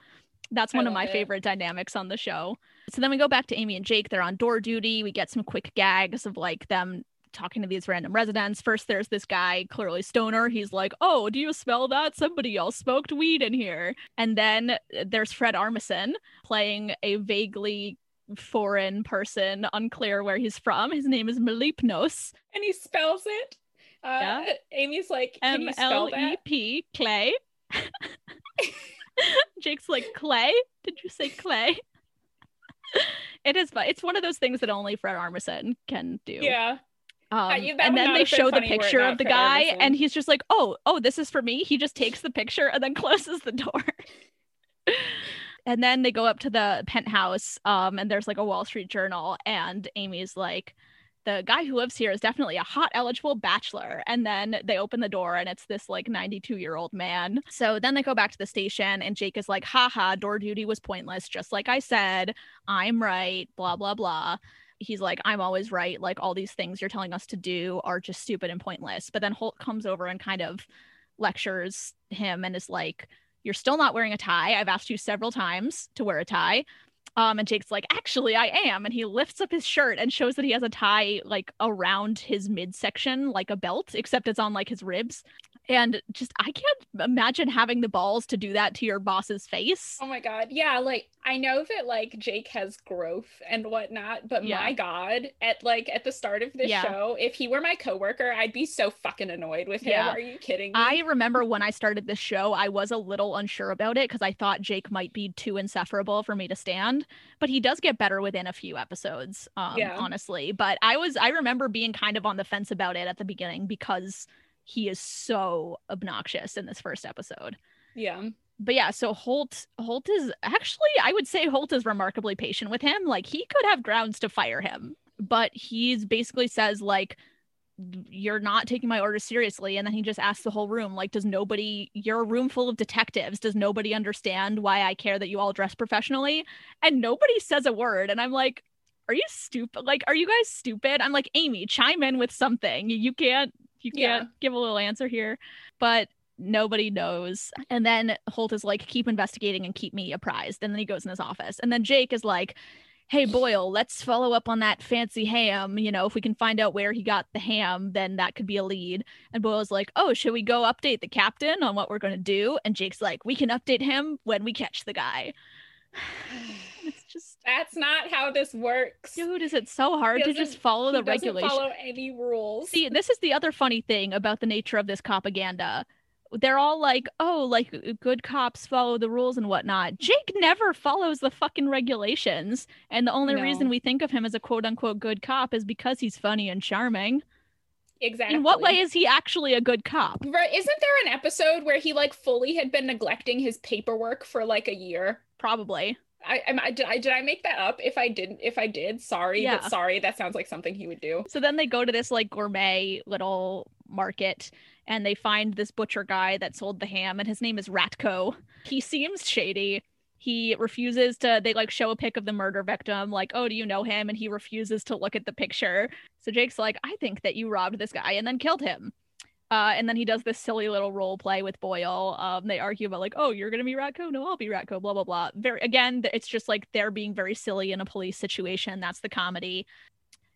That's one of my it. favorite dynamics on the show. So then we go back to Amy and Jake. They're on door duty. We get some quick gags of like them talking to these random residents. First, there's this guy, clearly stoner. He's like, Oh, do you smell that? Somebody else smoked weed in here. And then uh, there's Fred Armisen playing a vaguely foreign person, unclear where he's from. His name is Mlepnos. and he spells it. Uh, Yeah. Amy's like, can M you L E? P Clay. [laughs] Jake's like Clay. Did you say Clay? [laughs] it is, but it's one of those things that only Fred Armisen can do. Yeah. Um, and then they show the funny were it picture of the guy, and he's just like, "Oh, oh, this is for me." He just takes the picture and then [laughs] closes the door. [laughs] and then they go up to the penthouse, um, and there's like a Wall Street Journal, and Amy's like, "The guy who lives here is definitely a hot, eligible bachelor." And then they open the door, and it's this like 92 year old man. So then they go back to the station, and Jake is like, "Haha, door duty was pointless, just like I said. I'm right." Blah blah blah he's like, I'm always right. Like all these things you're telling us to do are just stupid and pointless. But then Holt comes over and kind of lectures him and is like, You're still not wearing a tie. I've asked you several times to wear a tie. Um, and Jake's like, Actually, I am. And he lifts up his shirt and shows that he has a tie like around his midsection, like a belt, except it's on like his ribs. And just, I can't imagine having the balls to do that to your boss's face. Oh my god. Yeah, like I know that like Jake has growth and whatnot, but Yeah. my god, at like at the start of this Yeah. show, if he were my coworker, I'd be so fucking annoyed with him. Yeah. Are you kidding me? I remember when I started this show, I was a little unsure about it because I thought Jake might be too insufferable for me to stand. But he does get better within a few episodes, um, Yeah. honestly. But I was, I remember being kind of on the fence about it at the beginning because he is so obnoxious in this first episode. yeah. But yeah, so Holt, Holt is actually, I would say Holt is remarkably patient with him. Like he could have grounds to fire him, but he's basically says like, you're not taking my orders seriously and then he just asks the whole room like does nobody you're a room full of detectives does nobody understand why i care that you all dress professionally and nobody says a word and i'm like are you stupid like are you guys stupid i'm like amy chime in with something you can't you Yeah. can't give a little answer here but nobody knows and then holt is like keep investigating and keep me apprised and then he goes in his office and then jake is like hey boyle let's follow up on that fancy ham you know if we can find out where he got the ham then that could be a lead and boyle's like oh should we go update the captain on what we're going to do and jake's like we can update him when we catch the guy That's not how this works. dude is it so hard to just follow the doesn't follow any rules. See, this is the other funny thing about the nature of this propaganda. They're all like, oh, like uh, good cops follow the rules and whatnot. Jake never follows the fucking regulations. And the only No. reason we think of him as a quote unquote good cop is because he's funny and charming. exactly. In what way is he actually a good cop? Right, Isn't there an episode where he like fully had been neglecting his paperwork for like a year? Probably. I, am I did I did I make that up? If I didn't, if I did, sorry, Yeah. but sorry, that sounds like something he would do. So then they go to this like gourmet little market and they find this butcher guy that sold the ham and his name is Ratko. He seems shady. He refuses to they like show a pic of the murder victim like, "Oh, do you know him?" and he refuses to look at the picture. So Jake's like, "I think that you robbed this guy and then killed him." Uh, and then he does this silly little role play with Boyle. Um, they argue about like, "Oh, you're gonna be Ratko? No, I'll be Ratko." Blah blah blah. Very again, it's just like they're being very silly in a police situation. That's the comedy.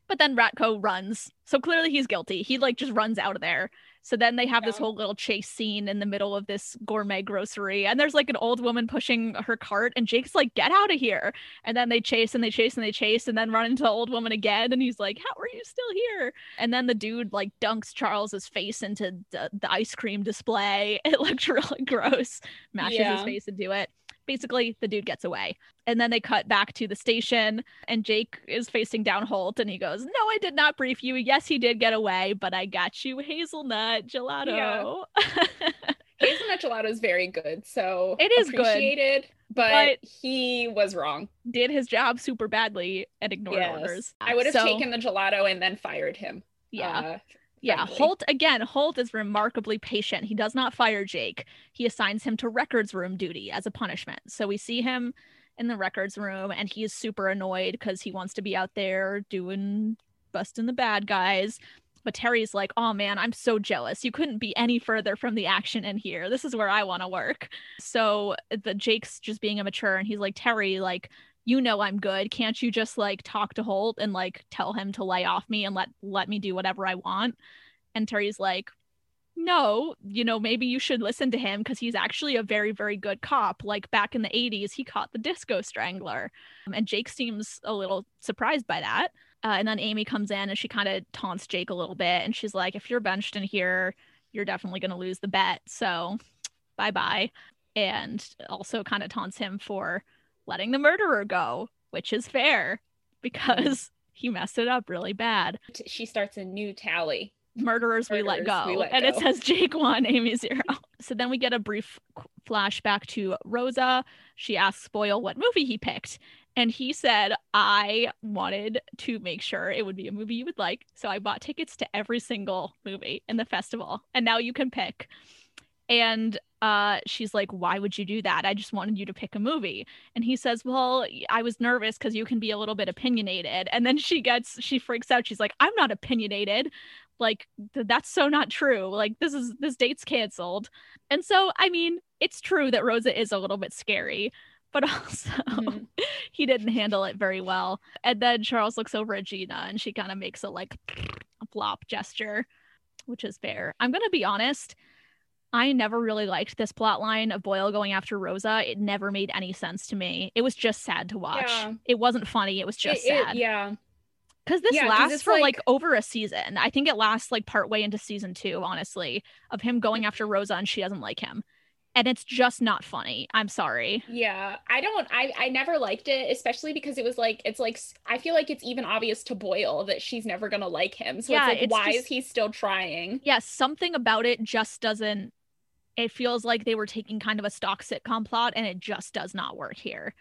But then Ratko runs. So clearly he's guilty. He like just runs out of there. So then they have this whole little chase scene in the middle of this gourmet grocery. And there's like an old woman pushing her cart and Jake's like, "Get out of here." And then they chase and they chase and they chase and then run into the old woman again and he's like, "How are you still here?" And then the dude like dunks Charles's face into the, the ice cream display. [laughs] It looks really [laughs] gross. Mashes his face into it. Basically, the dude gets away. And then they cut back to the station, and Jake is facing down Holt, and he goes, No, I did not brief you. Yes, he did get away, but I got you hazelnut gelato. [laughs] Hazelnut gelato is very good, so It is good, but, but- he was wrong. did his job super badly and ignored Yes. orders. I would have So, taken the gelato and then fired him. Yeah. Uh, Yeah, frankly. Holt again. Holt is remarkably patient. He does not fire Jake. He assigns him to records room duty as a punishment. So we see him in the records room, and he is super annoyed because he wants to be out there doing busting the bad guys. But Terry's like, "Oh man, I'm so jealous. You couldn't be any further from the action in here. This is where I want to work." So the Jake's just being immature, and he's like, "Terry, like." You know I'm good. Can't you just like talk to Holt and like tell him to lay off me and let let me do whatever I want? And Terry's like, no, you know, maybe you should listen to him because he's actually a very, very good cop. Like back in the 80s, he caught the disco strangler. Um, and Jake seems a little surprised by that. Uh, and then Amy comes in and she kind of taunts Jake a little bit. And she's like, if you're benched in here, you're definitely going to lose the bet. So bye bye. And also kind of taunts him for letting the murderer go, which is fair because he messed it up really bad. she starts a new tally. Murderers, we let go. we let and it says Jake one, Amy zero. So then we get a brief flashback to Rosa. She asks Boyle what movie he picked. And he said, I wanted to make sure it would be a movie you would like. So I bought tickets to every single movie in the festival. And now you can pick. And uh, she's like, Why would you do that? I just wanted you to pick a movie. And he says, Well, I was nervous because you can be a little bit opinionated. And then she gets, she freaks out. She's like, I'm not opinionated. Like, th- that's so not true. Like, this is, this date's canceled. And so, I mean, it's true that Rosa is a little bit scary, but [laughs] also Mhm. [laughs] he didn't handle it very well. And then Charles looks over at Gina and she kind of makes a like [sniffs] a flop gesture, which is fair. I'm going to be honest. I never really liked this plot line of Boyle going after Rosa. It never made any sense to me. It was just sad to watch. Yeah. It wasn't funny. It was just It- it- sad. yeah. Because this Yeah, lasts for like, like- over a season. I think it lasts like partway into season two, honestly, of him going after Rosa and she doesn't like him. And it's just not funny. I'm sorry. Yeah, I don't. I I never liked it, especially because it was like it's like I feel like it's even obvious to Boyle that she's never gonna like him. So Yeah, it's like, it's why just- is he still trying? Yeah, something about it just doesn't. It feels like they were taking kind of a stock sitcom plot and it just does not work here.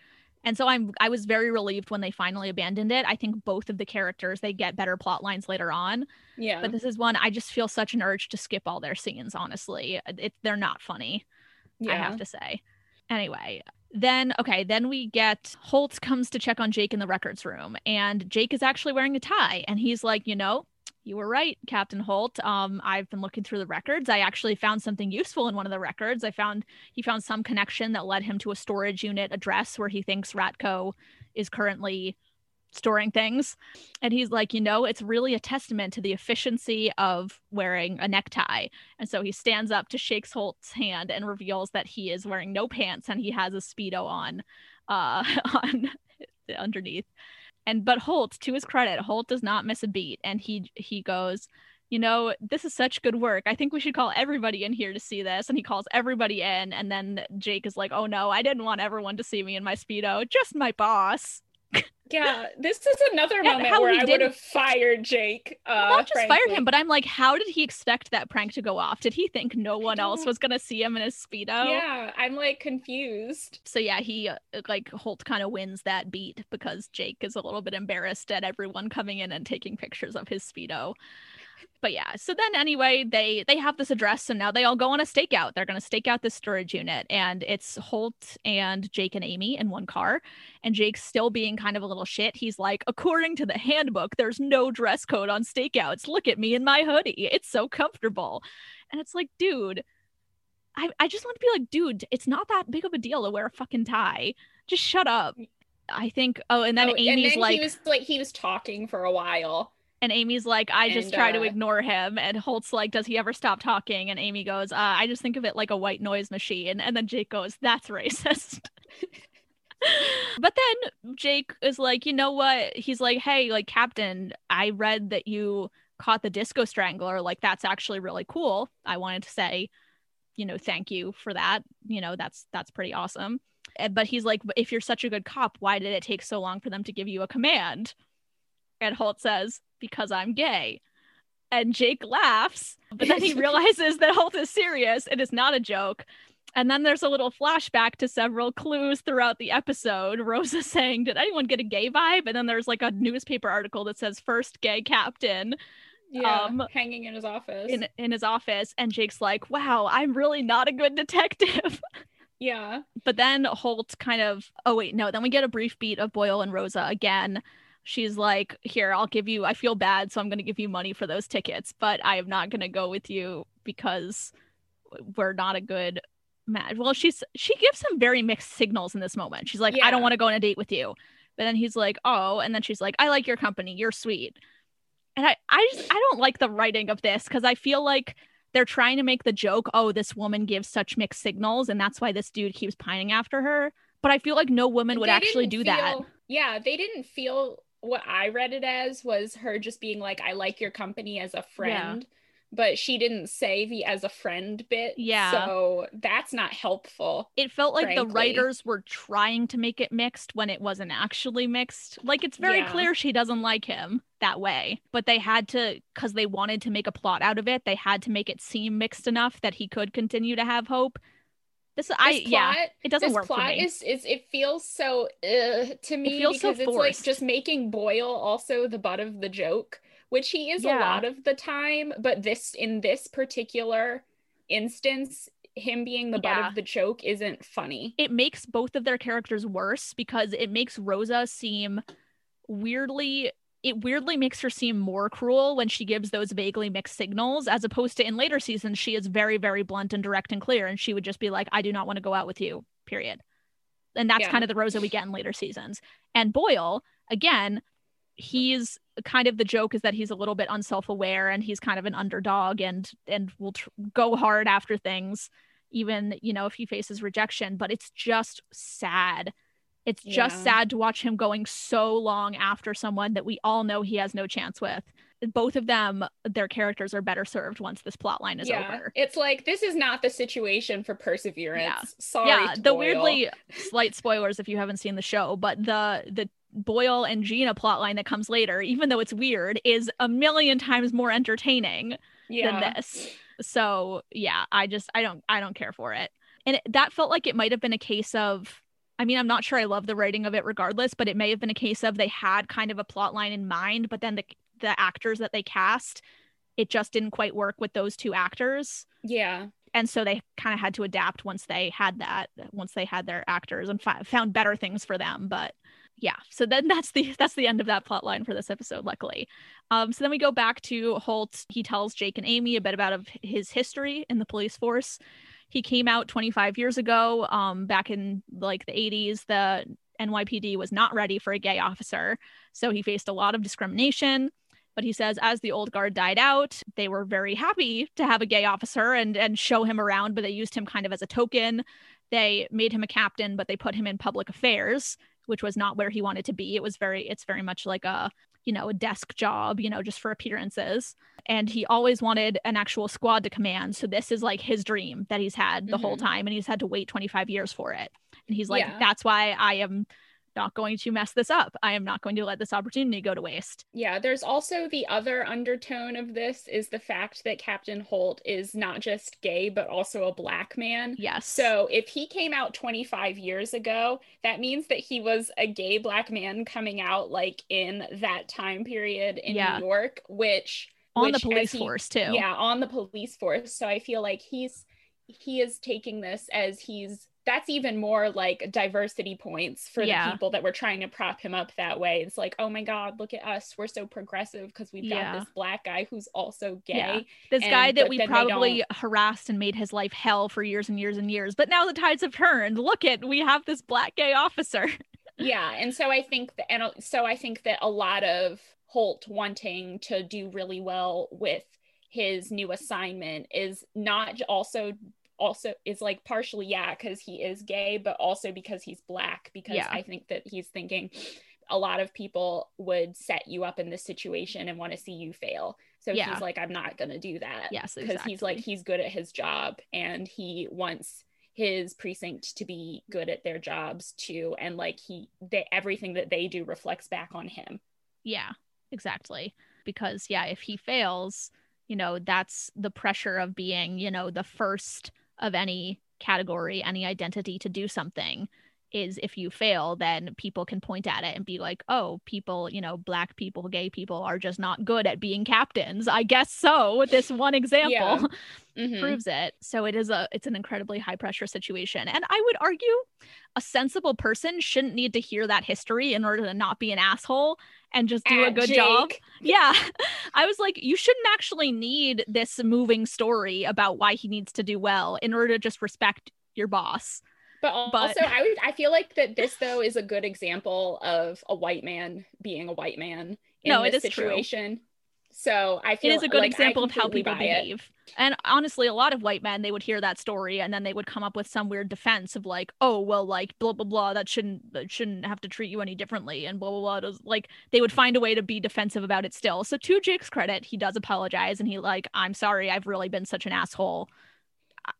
And so I'm I was very relieved when they finally abandoned it. I think both of the characters they get better plot lines later on, Yeah, but this is one I just feel such an urge to skip all their scenes. Honestly, it, they're not funny. yeah. I have to say. Anyway, then okay, then we get Holt comes to check on Jake in the records room, and Jake is actually wearing a tie, and he's like, you know, you were right, Captain Holt. Um, I've been looking through the records. I actually found something useful in one of the records. I found he found some connection that led him to a storage unit address where he thinks Ratko is currently storing things. And he's like, you know, it's really a testament to the efficiency of wearing a necktie. And so he stands up to shakes Holt's hand and reveals that he is wearing no pants and he has a speedo on uh [laughs] on underneath. And but Holt, to his credit, Holt does not miss a beat and he he goes, you know, this is such good work. I think we should call everybody in here to see this. And he calls everybody in. And then Jake is like, oh no, I didn't want everyone to see me in my Speedo, just my boss. Yeah. This is another And moment how where I would have fired Jake. Uh, Not just fired him, but I'm like, how did he expect that prank to go off? Did he think no one else was going to see him in his Speedo? Yeah, I'm like confused. so yeah he uh, like holt kind of wins that beat because jake is a little bit embarrassed at everyone coming in and taking pictures of his speedo but yeah so then anyway they they have this address so now they all go on a stakeout they're going to stake out this storage unit and it's holt and jake and amy in one car and jake's still being kind of a little shit he's like according to the handbook there's no dress code on stakeouts look at me in my hoodie it's so comfortable and it's like dude I, I just want to be like, dude, it's not that big of a deal to wear a fucking tie. Just shut up. I think. Oh, and then Oh, Amy's then like, he was like he was talking for a while. And Amy's like, I just and, try to uh, ignore him. And Holt's like, does he ever stop talking? And Amy goes, uh, I just think of it like a white noise machine. And then Jake goes, that's [laughs] racist. [laughs] but then Jake is like, you know what? He's like, hey, like, Captain, I read that you caught the disco strangler. Like, that's actually really cool. I wanted to say, you know, thank you for that. You know, that's that's pretty awesome. But he's like, if you're such a good cop, why did it take so long for them to give you a command? And Holt says, because I'm gay. And Jake laughs, but then he [laughs] realizes that Holt is serious. It is not a joke. And then there's a little flashback to several clues throughout the episode. Rosa [laughs] saying, Did anyone get a gay vibe? And then there's like a newspaper article that says, First gay captain Yeah, Um, hanging in his office. in, in his office. And Jake's like, Wow, I'm really not a good [laughs] detective. yeah, But then Holt kind of, oh, wait, no. Then we get a brief beat of Boyle and Rosa again. She's like, Here, I'll give you, I feel bad, so I'm going to give you money for those tickets, but I am not going to go with you because we're not a good match. Well, she's, she gives him very mixed signals in this moment. She's like, I don't want to go on a date with you. But then he's like, Oh, and then she's like, I like your company. You're sweet. And I, I just, I don't like the writing of this because I feel like they're trying to make the joke, oh, this woman gives such mixed signals, and that's why this dude keeps pining after her. But I feel like no woman would They actually do didn't that. Yeah, they didn't feel what I read it as was her just being like, I like your company as a friend. But she didn't say the as a friend bit. Yeah. So that's not helpful. It felt like the writers were trying to make it mixed when it wasn't actually mixed. Like it's very Yeah. clear she doesn't like him that way, but they had to because they wanted to make a plot out of it. They had to make it seem mixed enough that he could continue to have hope. This, I This yeah, plot- it doesn't this work for plot me. is is it feels so uh, to me feels so it's like just making Boyle also the butt of the joke, which he is Yeah. a lot of the time, but this in this particular instance, him being the butt Yeah. of the joke isn't funny. it makes both of their characters worse because it makes Rosa seem weirdly it weirdly makes her seem more cruel when she gives those vaguely mixed signals as opposed to in later seasons she is very very blunt and direct and clear and she would just be like I do not want to go out with you period. And that's Yeah. kind of the Rosa we get in later seasons. And Boyle again he's kind of the joke is that he's a little bit unself-aware and he's kind of an underdog and and will tr- go hard after things even you know if he faces rejection but it's just sad it's just Yeah. sad to watch him going so long after someone that we all know he has no chance with both of them their characters are better served once this plot line is yeah, over it's like this is not the situation for perseverance. Yeah. Sorry, yeah the Boyle. weirdly [laughs] slight spoilers if you haven't seen the show but the the boyle and gina plotline that comes later even though it's weird is a million times more entertaining yeah. than this so yeah i just i don't i don't care for it and it, that felt like it might have been a case of i mean i'm not sure i love the writing of it regardless but it may have been a case of they had kind of a plot line in mind but then the the actors that they cast it just didn't quite work with those two actors. Yeah, and so they kind of had to adapt once they had that once they had their actors and fi- found better things for them but yeah. So then [laughs] that's the that's the end of that plot line for this episode luckily. Um so then we go back to holt. He tells jake and amy a bit about of his history in the police force he came out 25 years ago um back in like the 80s the nypd was not ready for a gay officer. So he faced a lot of discrimination. But he says as the old guard died out they were very happy to have a gay officer and and show him around but they used him kind of as a token. They made him a captain but they put him in public affairs which was not where he wanted to be. It was very it's very much like a you know a desk job you know just for appearances and he always wanted an actual squad to command so this is like his dream that he's had the whole Mhm. time and he's had to wait 25 years for it and he's like Yeah. that's why i am not going to mess this up i am not going to let this opportunity go to waste Yeah, there's also the other undertone of this is the fact that Captain Holt is not just gay, but also a black man. yes So if he came out 25 years ago, that means that he was a gay black man coming out like in that time period in Yeah. New York, which on the which as police he- force too Yeah, on the police force. So I feel like he's he is taking this as he's that's even more like diversity points for Yeah. the people that were trying to prop him up that way. It's like, oh my God, look at us. We're so progressive because we've Yeah. got this black guy who's also gay. Yeah. this and- guy that we probably harassed and made his life hell for years and years and years but now the tides have turned look at we have this black gay officer [laughs] yeah and so i think that and uh, so i think that a lot of holt wanting to do really well with his new assignment is not also also is like partially yeah because he is gay but also because he's black because Yeah. i think that he's thinking a lot of people would set you up in this situation and want to see you fail. So Yeah. he's like i'm not going to do that. Yes because he's like he's good at his job and he wants his precinct to be good at their jobs too and like he they everything that they do reflects back on him. Yeah exactly. Because yeah if he fails you know that's the pressure of being you know the first of any category any identity to do something is if you fail then people can point at it and be like oh people you know black people gay people are just not good at being captains. I guess so. With this one example Yeah. [laughs] Mhm. proves it. So it is a it's an incredibly high pressure situation. And i would argue a sensible person shouldn't need to hear that history in order to not be an asshole and just do a At good job. [laughs] Yeah. I was like you shouldn't actually need this moving story about why he needs to do well in order to just respect your boss but al- But- also i would i feel like that this though is a good example of a white man being a white man in No, it this is true. situation so i it feel is a good like, example of how people buy it. behave and honestly a lot of white men they would hear that story and then they would come up with some weird defense of like oh well like blah blah blah that shouldn't that shouldn't have to treat you any differently and blah blah blah Does- like they would find a way to be defensive about it still so to jake's credit he does apologize and he like i'm sorry i've really been such an asshole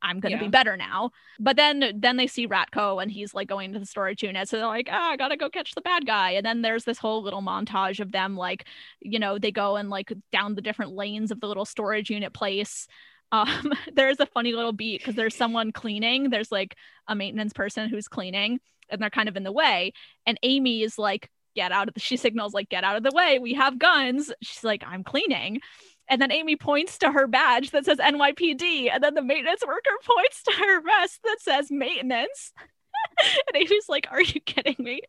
i'm gonna be better now. But then then they see ratko and he's like going to the storage unit. So they're like ah i gotta go catch the bad guy. And then there's this whole little montage of them like you know they go and like down the different lanes of the little storage unit place. [laughs] Um there's a funny little beat because there's someone cleaning. There's like a maintenance person who's cleaning and they're kind of in the way. And amy is like get out of the [laughs] she signals like get out of the way. We have guns. She's like i'm cleaning and then Amy points to her badge that says NYPD, and then the maintenance worker points to her vest that says maintenance. [laughs] and Amy's like, Are you kidding me?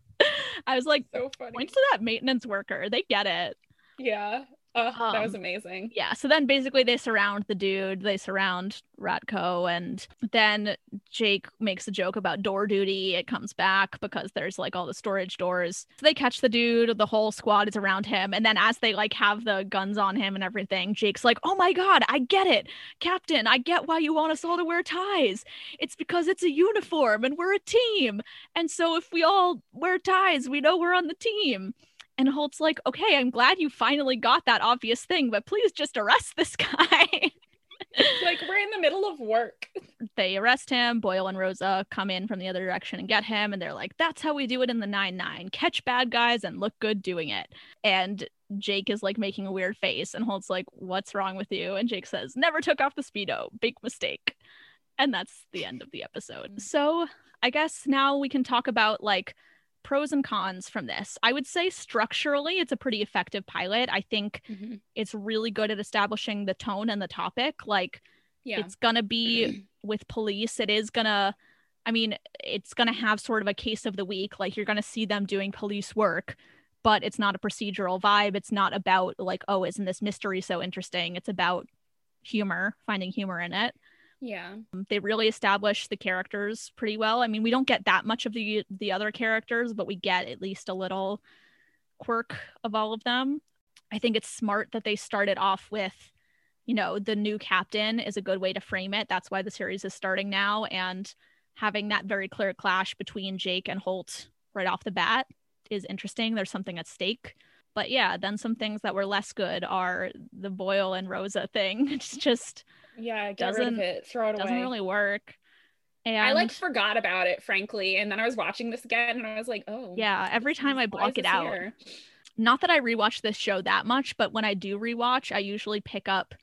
I was like, so funny Points to that maintenance worker. They get it. Yeah. Oh, [laughs] that was Um, amazing. Yeah. So then basically they surround the dude, they surround Ratko, and then Jake makes a joke about door duty. It comes back because there's like all the storage doors. So they catch the dude, the whole squad is around him. And then as they like have the guns on him and everything, Jake's like, Oh my God, I get it. Captain, I get why you want us all to wear ties. It's because it's a uniform and we're a team. And so if we all wear ties, we know we're on the team. And Holt's like, okay, I'm glad you finally got that obvious thing, but please just arrest this [laughs] guy. like we're in the middle of work. [laughs] they arrest him. Boyle and Rosa come in from the other direction and get him. And they're like, that's how we do it in the 9 9 catch bad guys and look good doing it. And Jake is like making a weird face. And Holt's like, what's wrong with you? And Jake says, never took off the Speedo. Big mistake. And that's the end of the episode. Mm. So I guess now we can talk about like pros and cons from this. I would say structurally, it's a pretty effective pilot. I think mm-hmm. it's really good at establishing the tone and the topic. Like, Yeah. it's gonna be [clears throat] with police. It is gonna, I mean, it's gonna have sort of a case of the week. Like, you're gonna see them doing police work, but it's not a procedural vibe. It's not about, like, oh, isn't this mystery so interesting? It's about humor, finding humor in it. Yeah. Um, they really establish the characters pretty well. I mean, we don't get that much of the the other characters, but we get at least a little quirk of all of them. I think it's smart that they started off with, you know, the new captain is a good way to frame it. That's why the series is starting now and having that very clear clash between Jake and Holt right off the bat is interesting. There's something at stake. But yeah, then some things that were less good are the Boyle and Rosa thing. [laughs] It's just Yeah. Get Doesn't- of it. Throw it doesn't away. really work. And I like forgot about it, frankly. And then I was watching this again and I was like, oh. yeah, every time I block it out. here? Not that I rewatch this show that much, but when I do rewatch, I usually pick up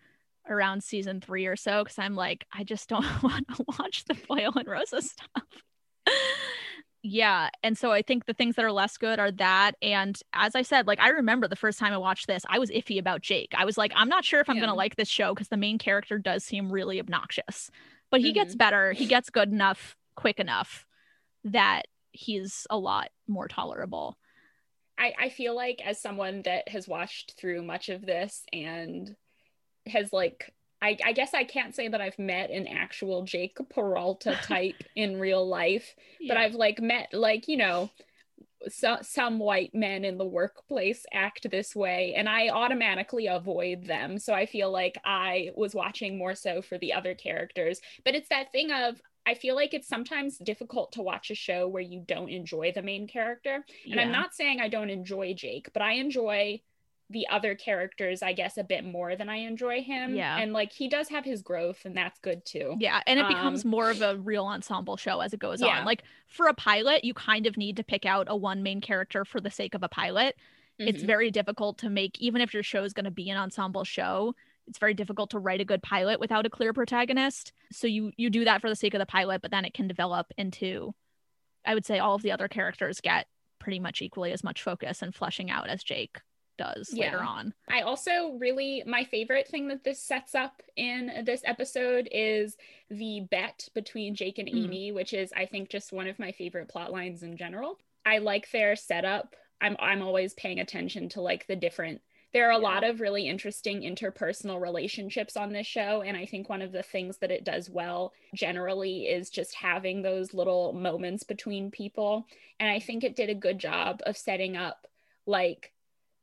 around season three or so because I'm like, I just don't [laughs] want to watch the Boyle and Rosa stuff. Yeah. And so I think the things that are less good are that. And as I said, like I remember the first time I watched this, I was iffy about Jake. I was like, I'm not sure if I'm Yeah. gonna like this show because the main character does seem really obnoxious. But he gets Mhm. better, he gets good enough, quick enough that he's a lot more tolerable. I, I feel like as someone that has watched through much of this and has like I, I guess I can't say that I've met an actual Jake Peralta [laughs] type in real life, but I've like met like, you know, so, some white men in the workplace act this way and I automatically avoid them. So I feel like I was watching more so for the other characters. But it's that thing of I feel like it's sometimes difficult to watch a show where you don't enjoy the main character. And I'm not saying I don't enjoy Jake, but I enjoy the other characters, I guess, a bit more than I enjoy him. Yeah. And like he does have his growth, and that's good too. Yeah, and it becomes Um, more of a real ensemble show as it goes Yeah. on. Like for a pilot, you kind of need to pick out a one main character for the sake of a pilot. It's Mhm. very difficult to make even if your show is going to be an ensemble show, it's very difficult to write a good pilot without a clear protagonist. So you you do that for the sake of the pilot, but then it can develop into I would say all of the other characters get pretty much equally as much focus and fleshing out as Jake does later on. I also really, my favorite thing that this sets up in this episode is the bet between Jake and Mm. Amy, which is, I think, just one of my favorite plot lines in general. I like their setup. I'm, I'm always paying attention to like the different, there are a Yeah. lot of really interesting interpersonal relationships on this show. And I think one of the things that it does well generally is just having those little moments between people. And I think it did a good job of setting up like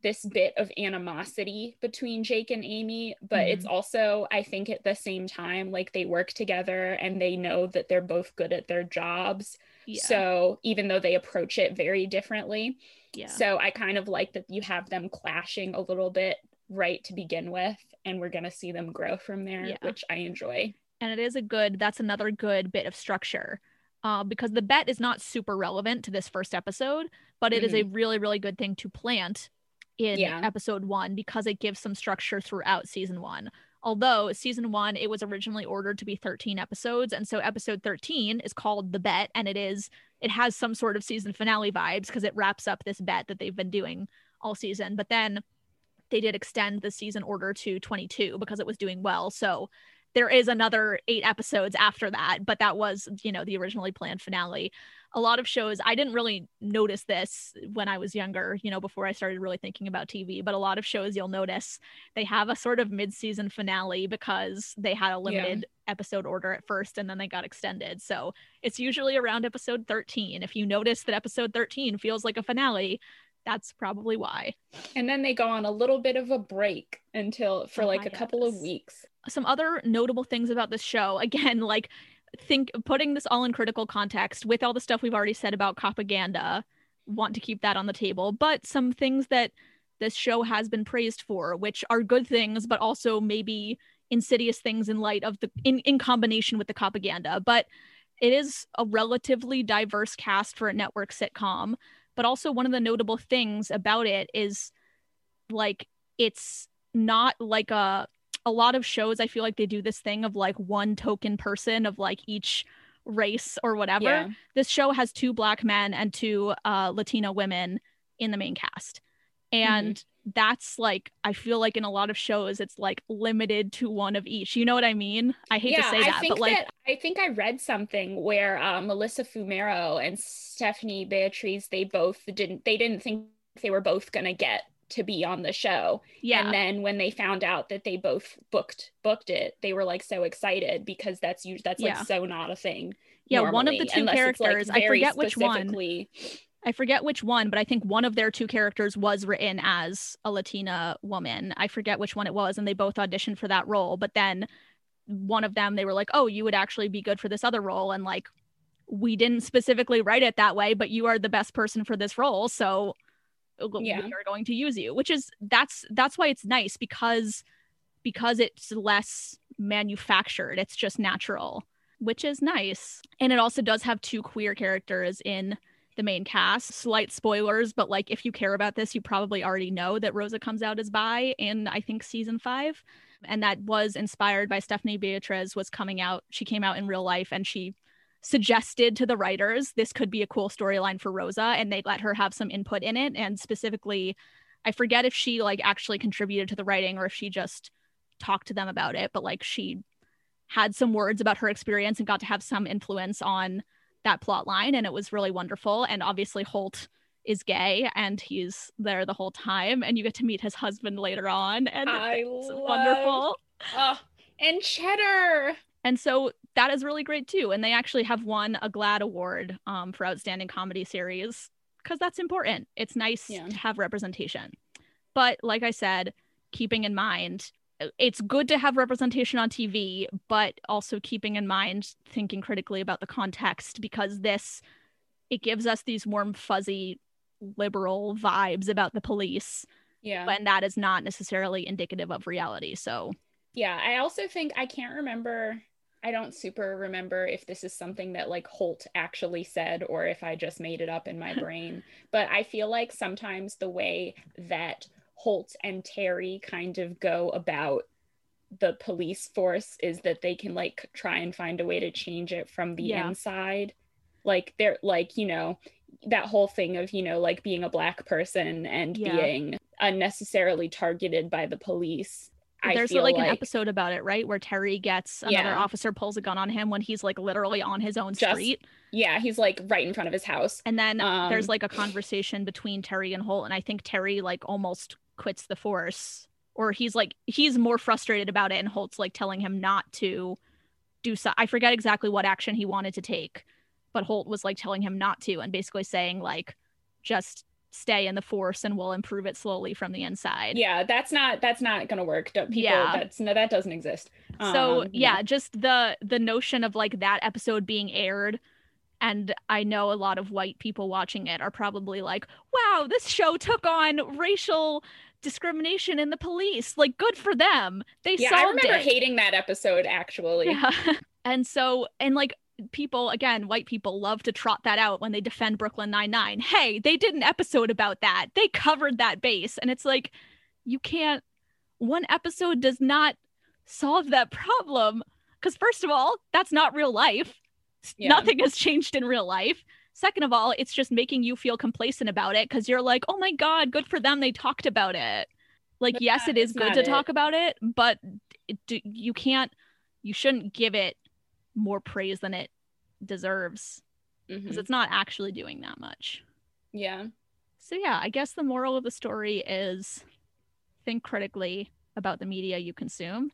this bit of animosity between Jake and Amy, but it's also, I think, at the same time, like they work together and they know that they're both good at their jobs. Yeah. So even though they approach it very differently, yeah. so I kind of like that you have them clashing a little bit right to begin with, and we're going to see them grow from there, Yeah. which I enjoy. and it is a good that's another good bit of structure uh, because the bet is not super relevant to this first episode but it is a really really good thing to plant in Yeah. episode one because it gives some structure throughout season one. Although season one it was originally ordered to be 13 episodes and so episode 13 is called the bet and it is it has some sort of season finale vibes because it wraps up this bet that they've been doing all season. But then they did extend the season order to 22 because it was doing well. So there is another eight episodes after that, but that was, you know, the originally planned finale. A lot of shows, I didn't really notice this when I was younger, you know, before I started really thinking about TV, but a lot of shows you'll notice they have a sort of mid season finale because they had a limited yeah. episode order at first and then they got extended. So it's usually around episode 13. If you notice that episode 13 feels like a finale, that's probably why. And then they go on a little bit of a break until for oh like a couple of weeks. Some other notable things about this show, [laughs] again, like think putting this all in critical context with all the stuff we've already said about propaganda, want to keep that on the table, but some things that this show has been praised for, which are good things, but also maybe insidious things in light of the in, in combination with the propaganda. But it is a relatively diverse cast for a network sitcom. But also, one of the notable things about it is like it's not like a a lot of shows i feel like they do this thing of like one token person of like each race or whatever yeah. this show has two black men and two uh latino women in the main cast and mm-hmm. that's like i feel like in a lot of shows it's like limited to one of each you know what i mean i hate yeah, to say that but like that, i think i read something where uh, melissa fumero and stephanie beatriz they both didn't they didn't think they were both gonna get to be on the show yeah and then when they found out that they both booked booked it they were like so excited because that's you that's like yeah. so not a thing yeah normally, one of the two characters like i forget which one I forget which one, but I think one of their two characters was written as a Latina woman. I forget which one it was, and they both auditioned for that role. But then one of them, they were like, "Oh, you would actually be good for this other role," and like, we didn't specifically write it that way, but you are the best person for this role, so Uh, yeah. we are going to use you. Which is that's that's why it's nice because because it's less manufactured. It's just natural, which is nice, and it also does have two queer characters in the main cast. Slight spoilers, but like if you care about this, you probably already know that Rosa comes out as bi in I think season five. And that was inspired by Stephanie Beatriz was coming out. She came out in real life and she suggested to the writers this could be a cool storyline for Rosa and they let her have some input in it. And specifically, I forget if she like actually contributed to the writing or if she just talked to them about it, but like she had some words about her experience and got to have some influence on that plot line and it was really wonderful. And obviously holt is gay and he's there the whole time and you get to meet his husband later on and I it's love... wonderful. Oh, and cheddar. And so that is really great too and they actually have won a GLAAD award um, for outstanding comedy series because that's important it's nice yeah. to have representation but like i said keeping in mind it's good to have representation on TV, but also keeping in mind thinking critically about the context because this it gives us these warm fuzzy liberal vibes about the police. Yeah. And that is not necessarily indicative of reality. So Yeah, I also think I can't remember I don't super remember if this is something that like Holt actually said or if I just made it up in my [laughs] brain. but I feel like sometimes the way that Holt and Terry kind of go about the police force is that they can like try and find a way to change it from the yeah. inside. Like they're like, you know, that whole thing of, you know, like being a black person and yeah. being unnecessarily targeted by the police. There's like, like, an episode about it, right? Where Terry gets another yeah. officer pulls a gun on him when he's like literally on his own Just, street. Yeah, he's like right in front of his house. And then um, there's like a conversation between Terry and Holt, and I think Terry like almost quits the force or he's like he's more frustrated about it and Holt's like telling him not to do so I forget exactly what action he wanted to take but Holt was like telling him not to and basically saying like just stay in the force and we'll improve it slowly from the inside. Yeah, that's not that's not going to work. Don't, People yeah. that's no that doesn't exist. So, um, yeah, just the the notion of like that episode being aired and I know a lot of white people watching it are probably like, "Wow, this show took on racial discrimination in the police. Like, good for them. They yeah, solved I remember it. hating that episode actually. Yeah. [laughs] and so, and like people again, white people love to trot that out when they defend Brooklyn Nine Nine. Hey, they did an episode about that. They covered that base, and it's like you can't. One episode does not solve that problem because first of all, that's not real life. Yeah. Nothing has changed in real life. Second of all, it's just making you feel complacent about it because you're like, oh my God, good for them. They talked about it. Like, but yes, it is good to it. talk about it, but it, you can't you shouldn't give it more praise than it deserves because Mhm. it's not actually doing that much. Yeah. So yeah, I guess the moral of the story is think critically about the media you consume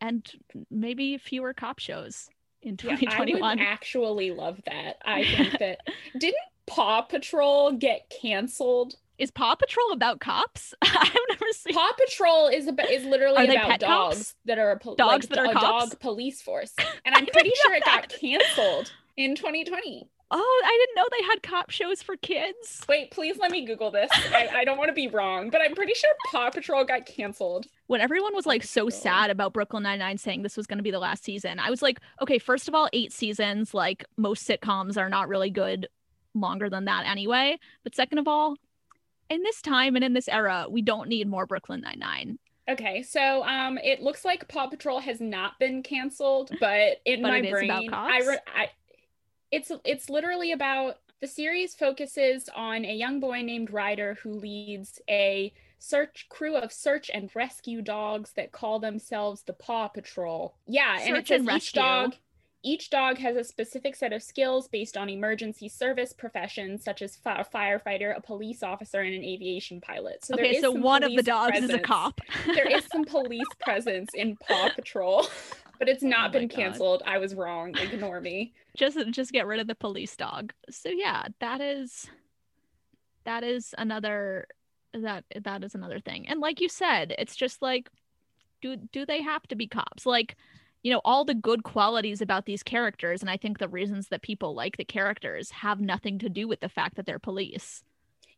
and maybe fewer cop shows in Yeah, I 2021. would actually love that. I [laughs] think that didn't Paw Patrol get canceled? Is Paw Patrol about cops? [laughs] I've never seen Paw Patrol is about is literally about dogs cops? that are a pol- Dogs like, that are a cops? dog police force, [laughs] and I'm pretty sure it got [laughs] canceled in 2020. Oh, I didn't know they had cop shows for kids. Wait, please let me Google this. I, I don't want to be wrong, but I'm pretty sure Paw Patrol got canceled. When everyone was like so sad about Brooklyn Nine-Nine saying this was going to be the last season, I was like, okay, first of all, eight seasons, like most sitcoms are not really good longer than that anyway. But second of all, in this time and in this era, we don't need more Brooklyn Nine-Nine. Okay, so um, it looks like Paw Patrol has not been canceled, [laughs] but in But my it is about brain, I, re- I, it's it's literally about the series focuses on a young boy named Ryder who leads a search crew of search and rescue dogs that call themselves the Paw Patrol. Yeah, and it Search and each rescue. dog each dog has a specific set of skills based on emergency service professions such as a firefighter, a police officer, and an aviation pilot. So there okay, is so one of the dogs is a cop. [laughs] there is some [laughs] police presence in Paw Patrol, [laughs] but it's oh not Oh been God. canceled. I was wrong. Ignore me. just just get rid of the police dog. So yeah, that is that is another that that is another thing. And like you said, it's just like do do they have to be cops? Like you know all the good qualities about these characters and i think the reasons that people like the characters have nothing to do with the fact that they're police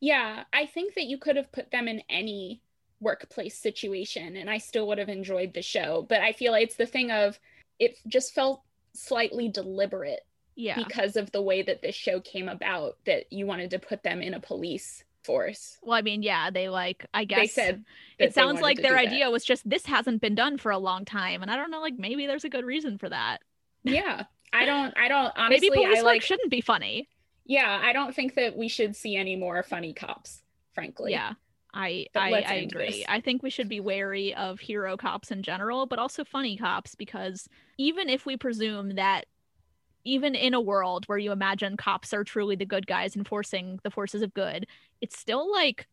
Yeah, I think that you could have put them in any workplace situation and I still would have enjoyed the show. But I feel like it's the thing of it just felt slightly deliberate yeah because of the way that this show came about that you wanted to put them in a police force. well i mean yeah they like i guess They said it sounds like their do that. idea was just this hasn't been done for a long time and i don't know like maybe there's a good reason for that Yeah. I don't I don't [laughs] honestly maybe police I work like shouldn't be funny Yeah, I don't think that we should see any more funny cops, frankly. yeah i i, I agree this. i think we should be wary of hero cops in general but also funny cops because even if we presume that even in a world where you imagine cops are truly the good guys enforcing the forces of good it's still like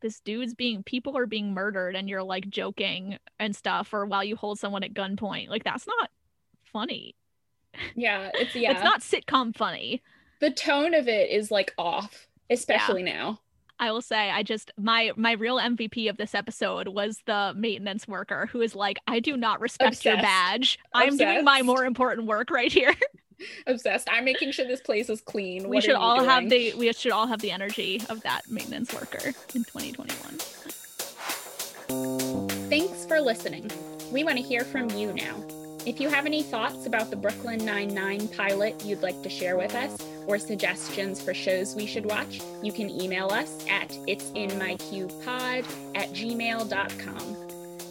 this dude's being people are being murdered and you're like joking and stuff or while you hold someone at gunpoint like that's not funny Yeah, it's [laughs] yeah. it's not sitcom funny the tone of it is like off, especially now. I will say I just my my real MVP of this episode was the maintenance worker who is like I do not respect your badge. I'm doing my more important work right here. [laughs] Obsessed. I'm making sure this place is clean. we What should are you all have the we should all have the energy of that maintenance worker in 2021. Thanks for listening. We want to hear from you now. If you have any thoughts about the Brooklyn Nine-Nine pilot you'd like to share with us, or suggestions for shows we should watch, you can email us at it'sinmyqpod at gmail.com.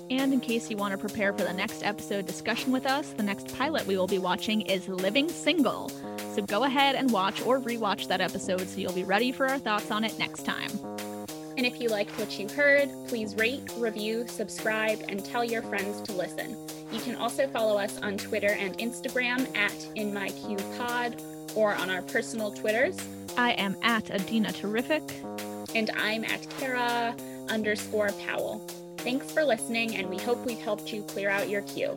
And in case you want to prepare for the next episode discussion with us, the next pilot we will be watching is Living Single. So go ahead and watch or rewatch that episode so you'll be ready for our thoughts on it next time. And if you liked what you heard, please rate, review, subscribe, and tell your friends to listen. You can also follow us on Twitter and Instagram at InMyQPod or on our personal Twitters. I am at Adina Terrific. And I'm at Kara underscore Powell. Thanks for listening, and we hope we've helped you clear out your queue.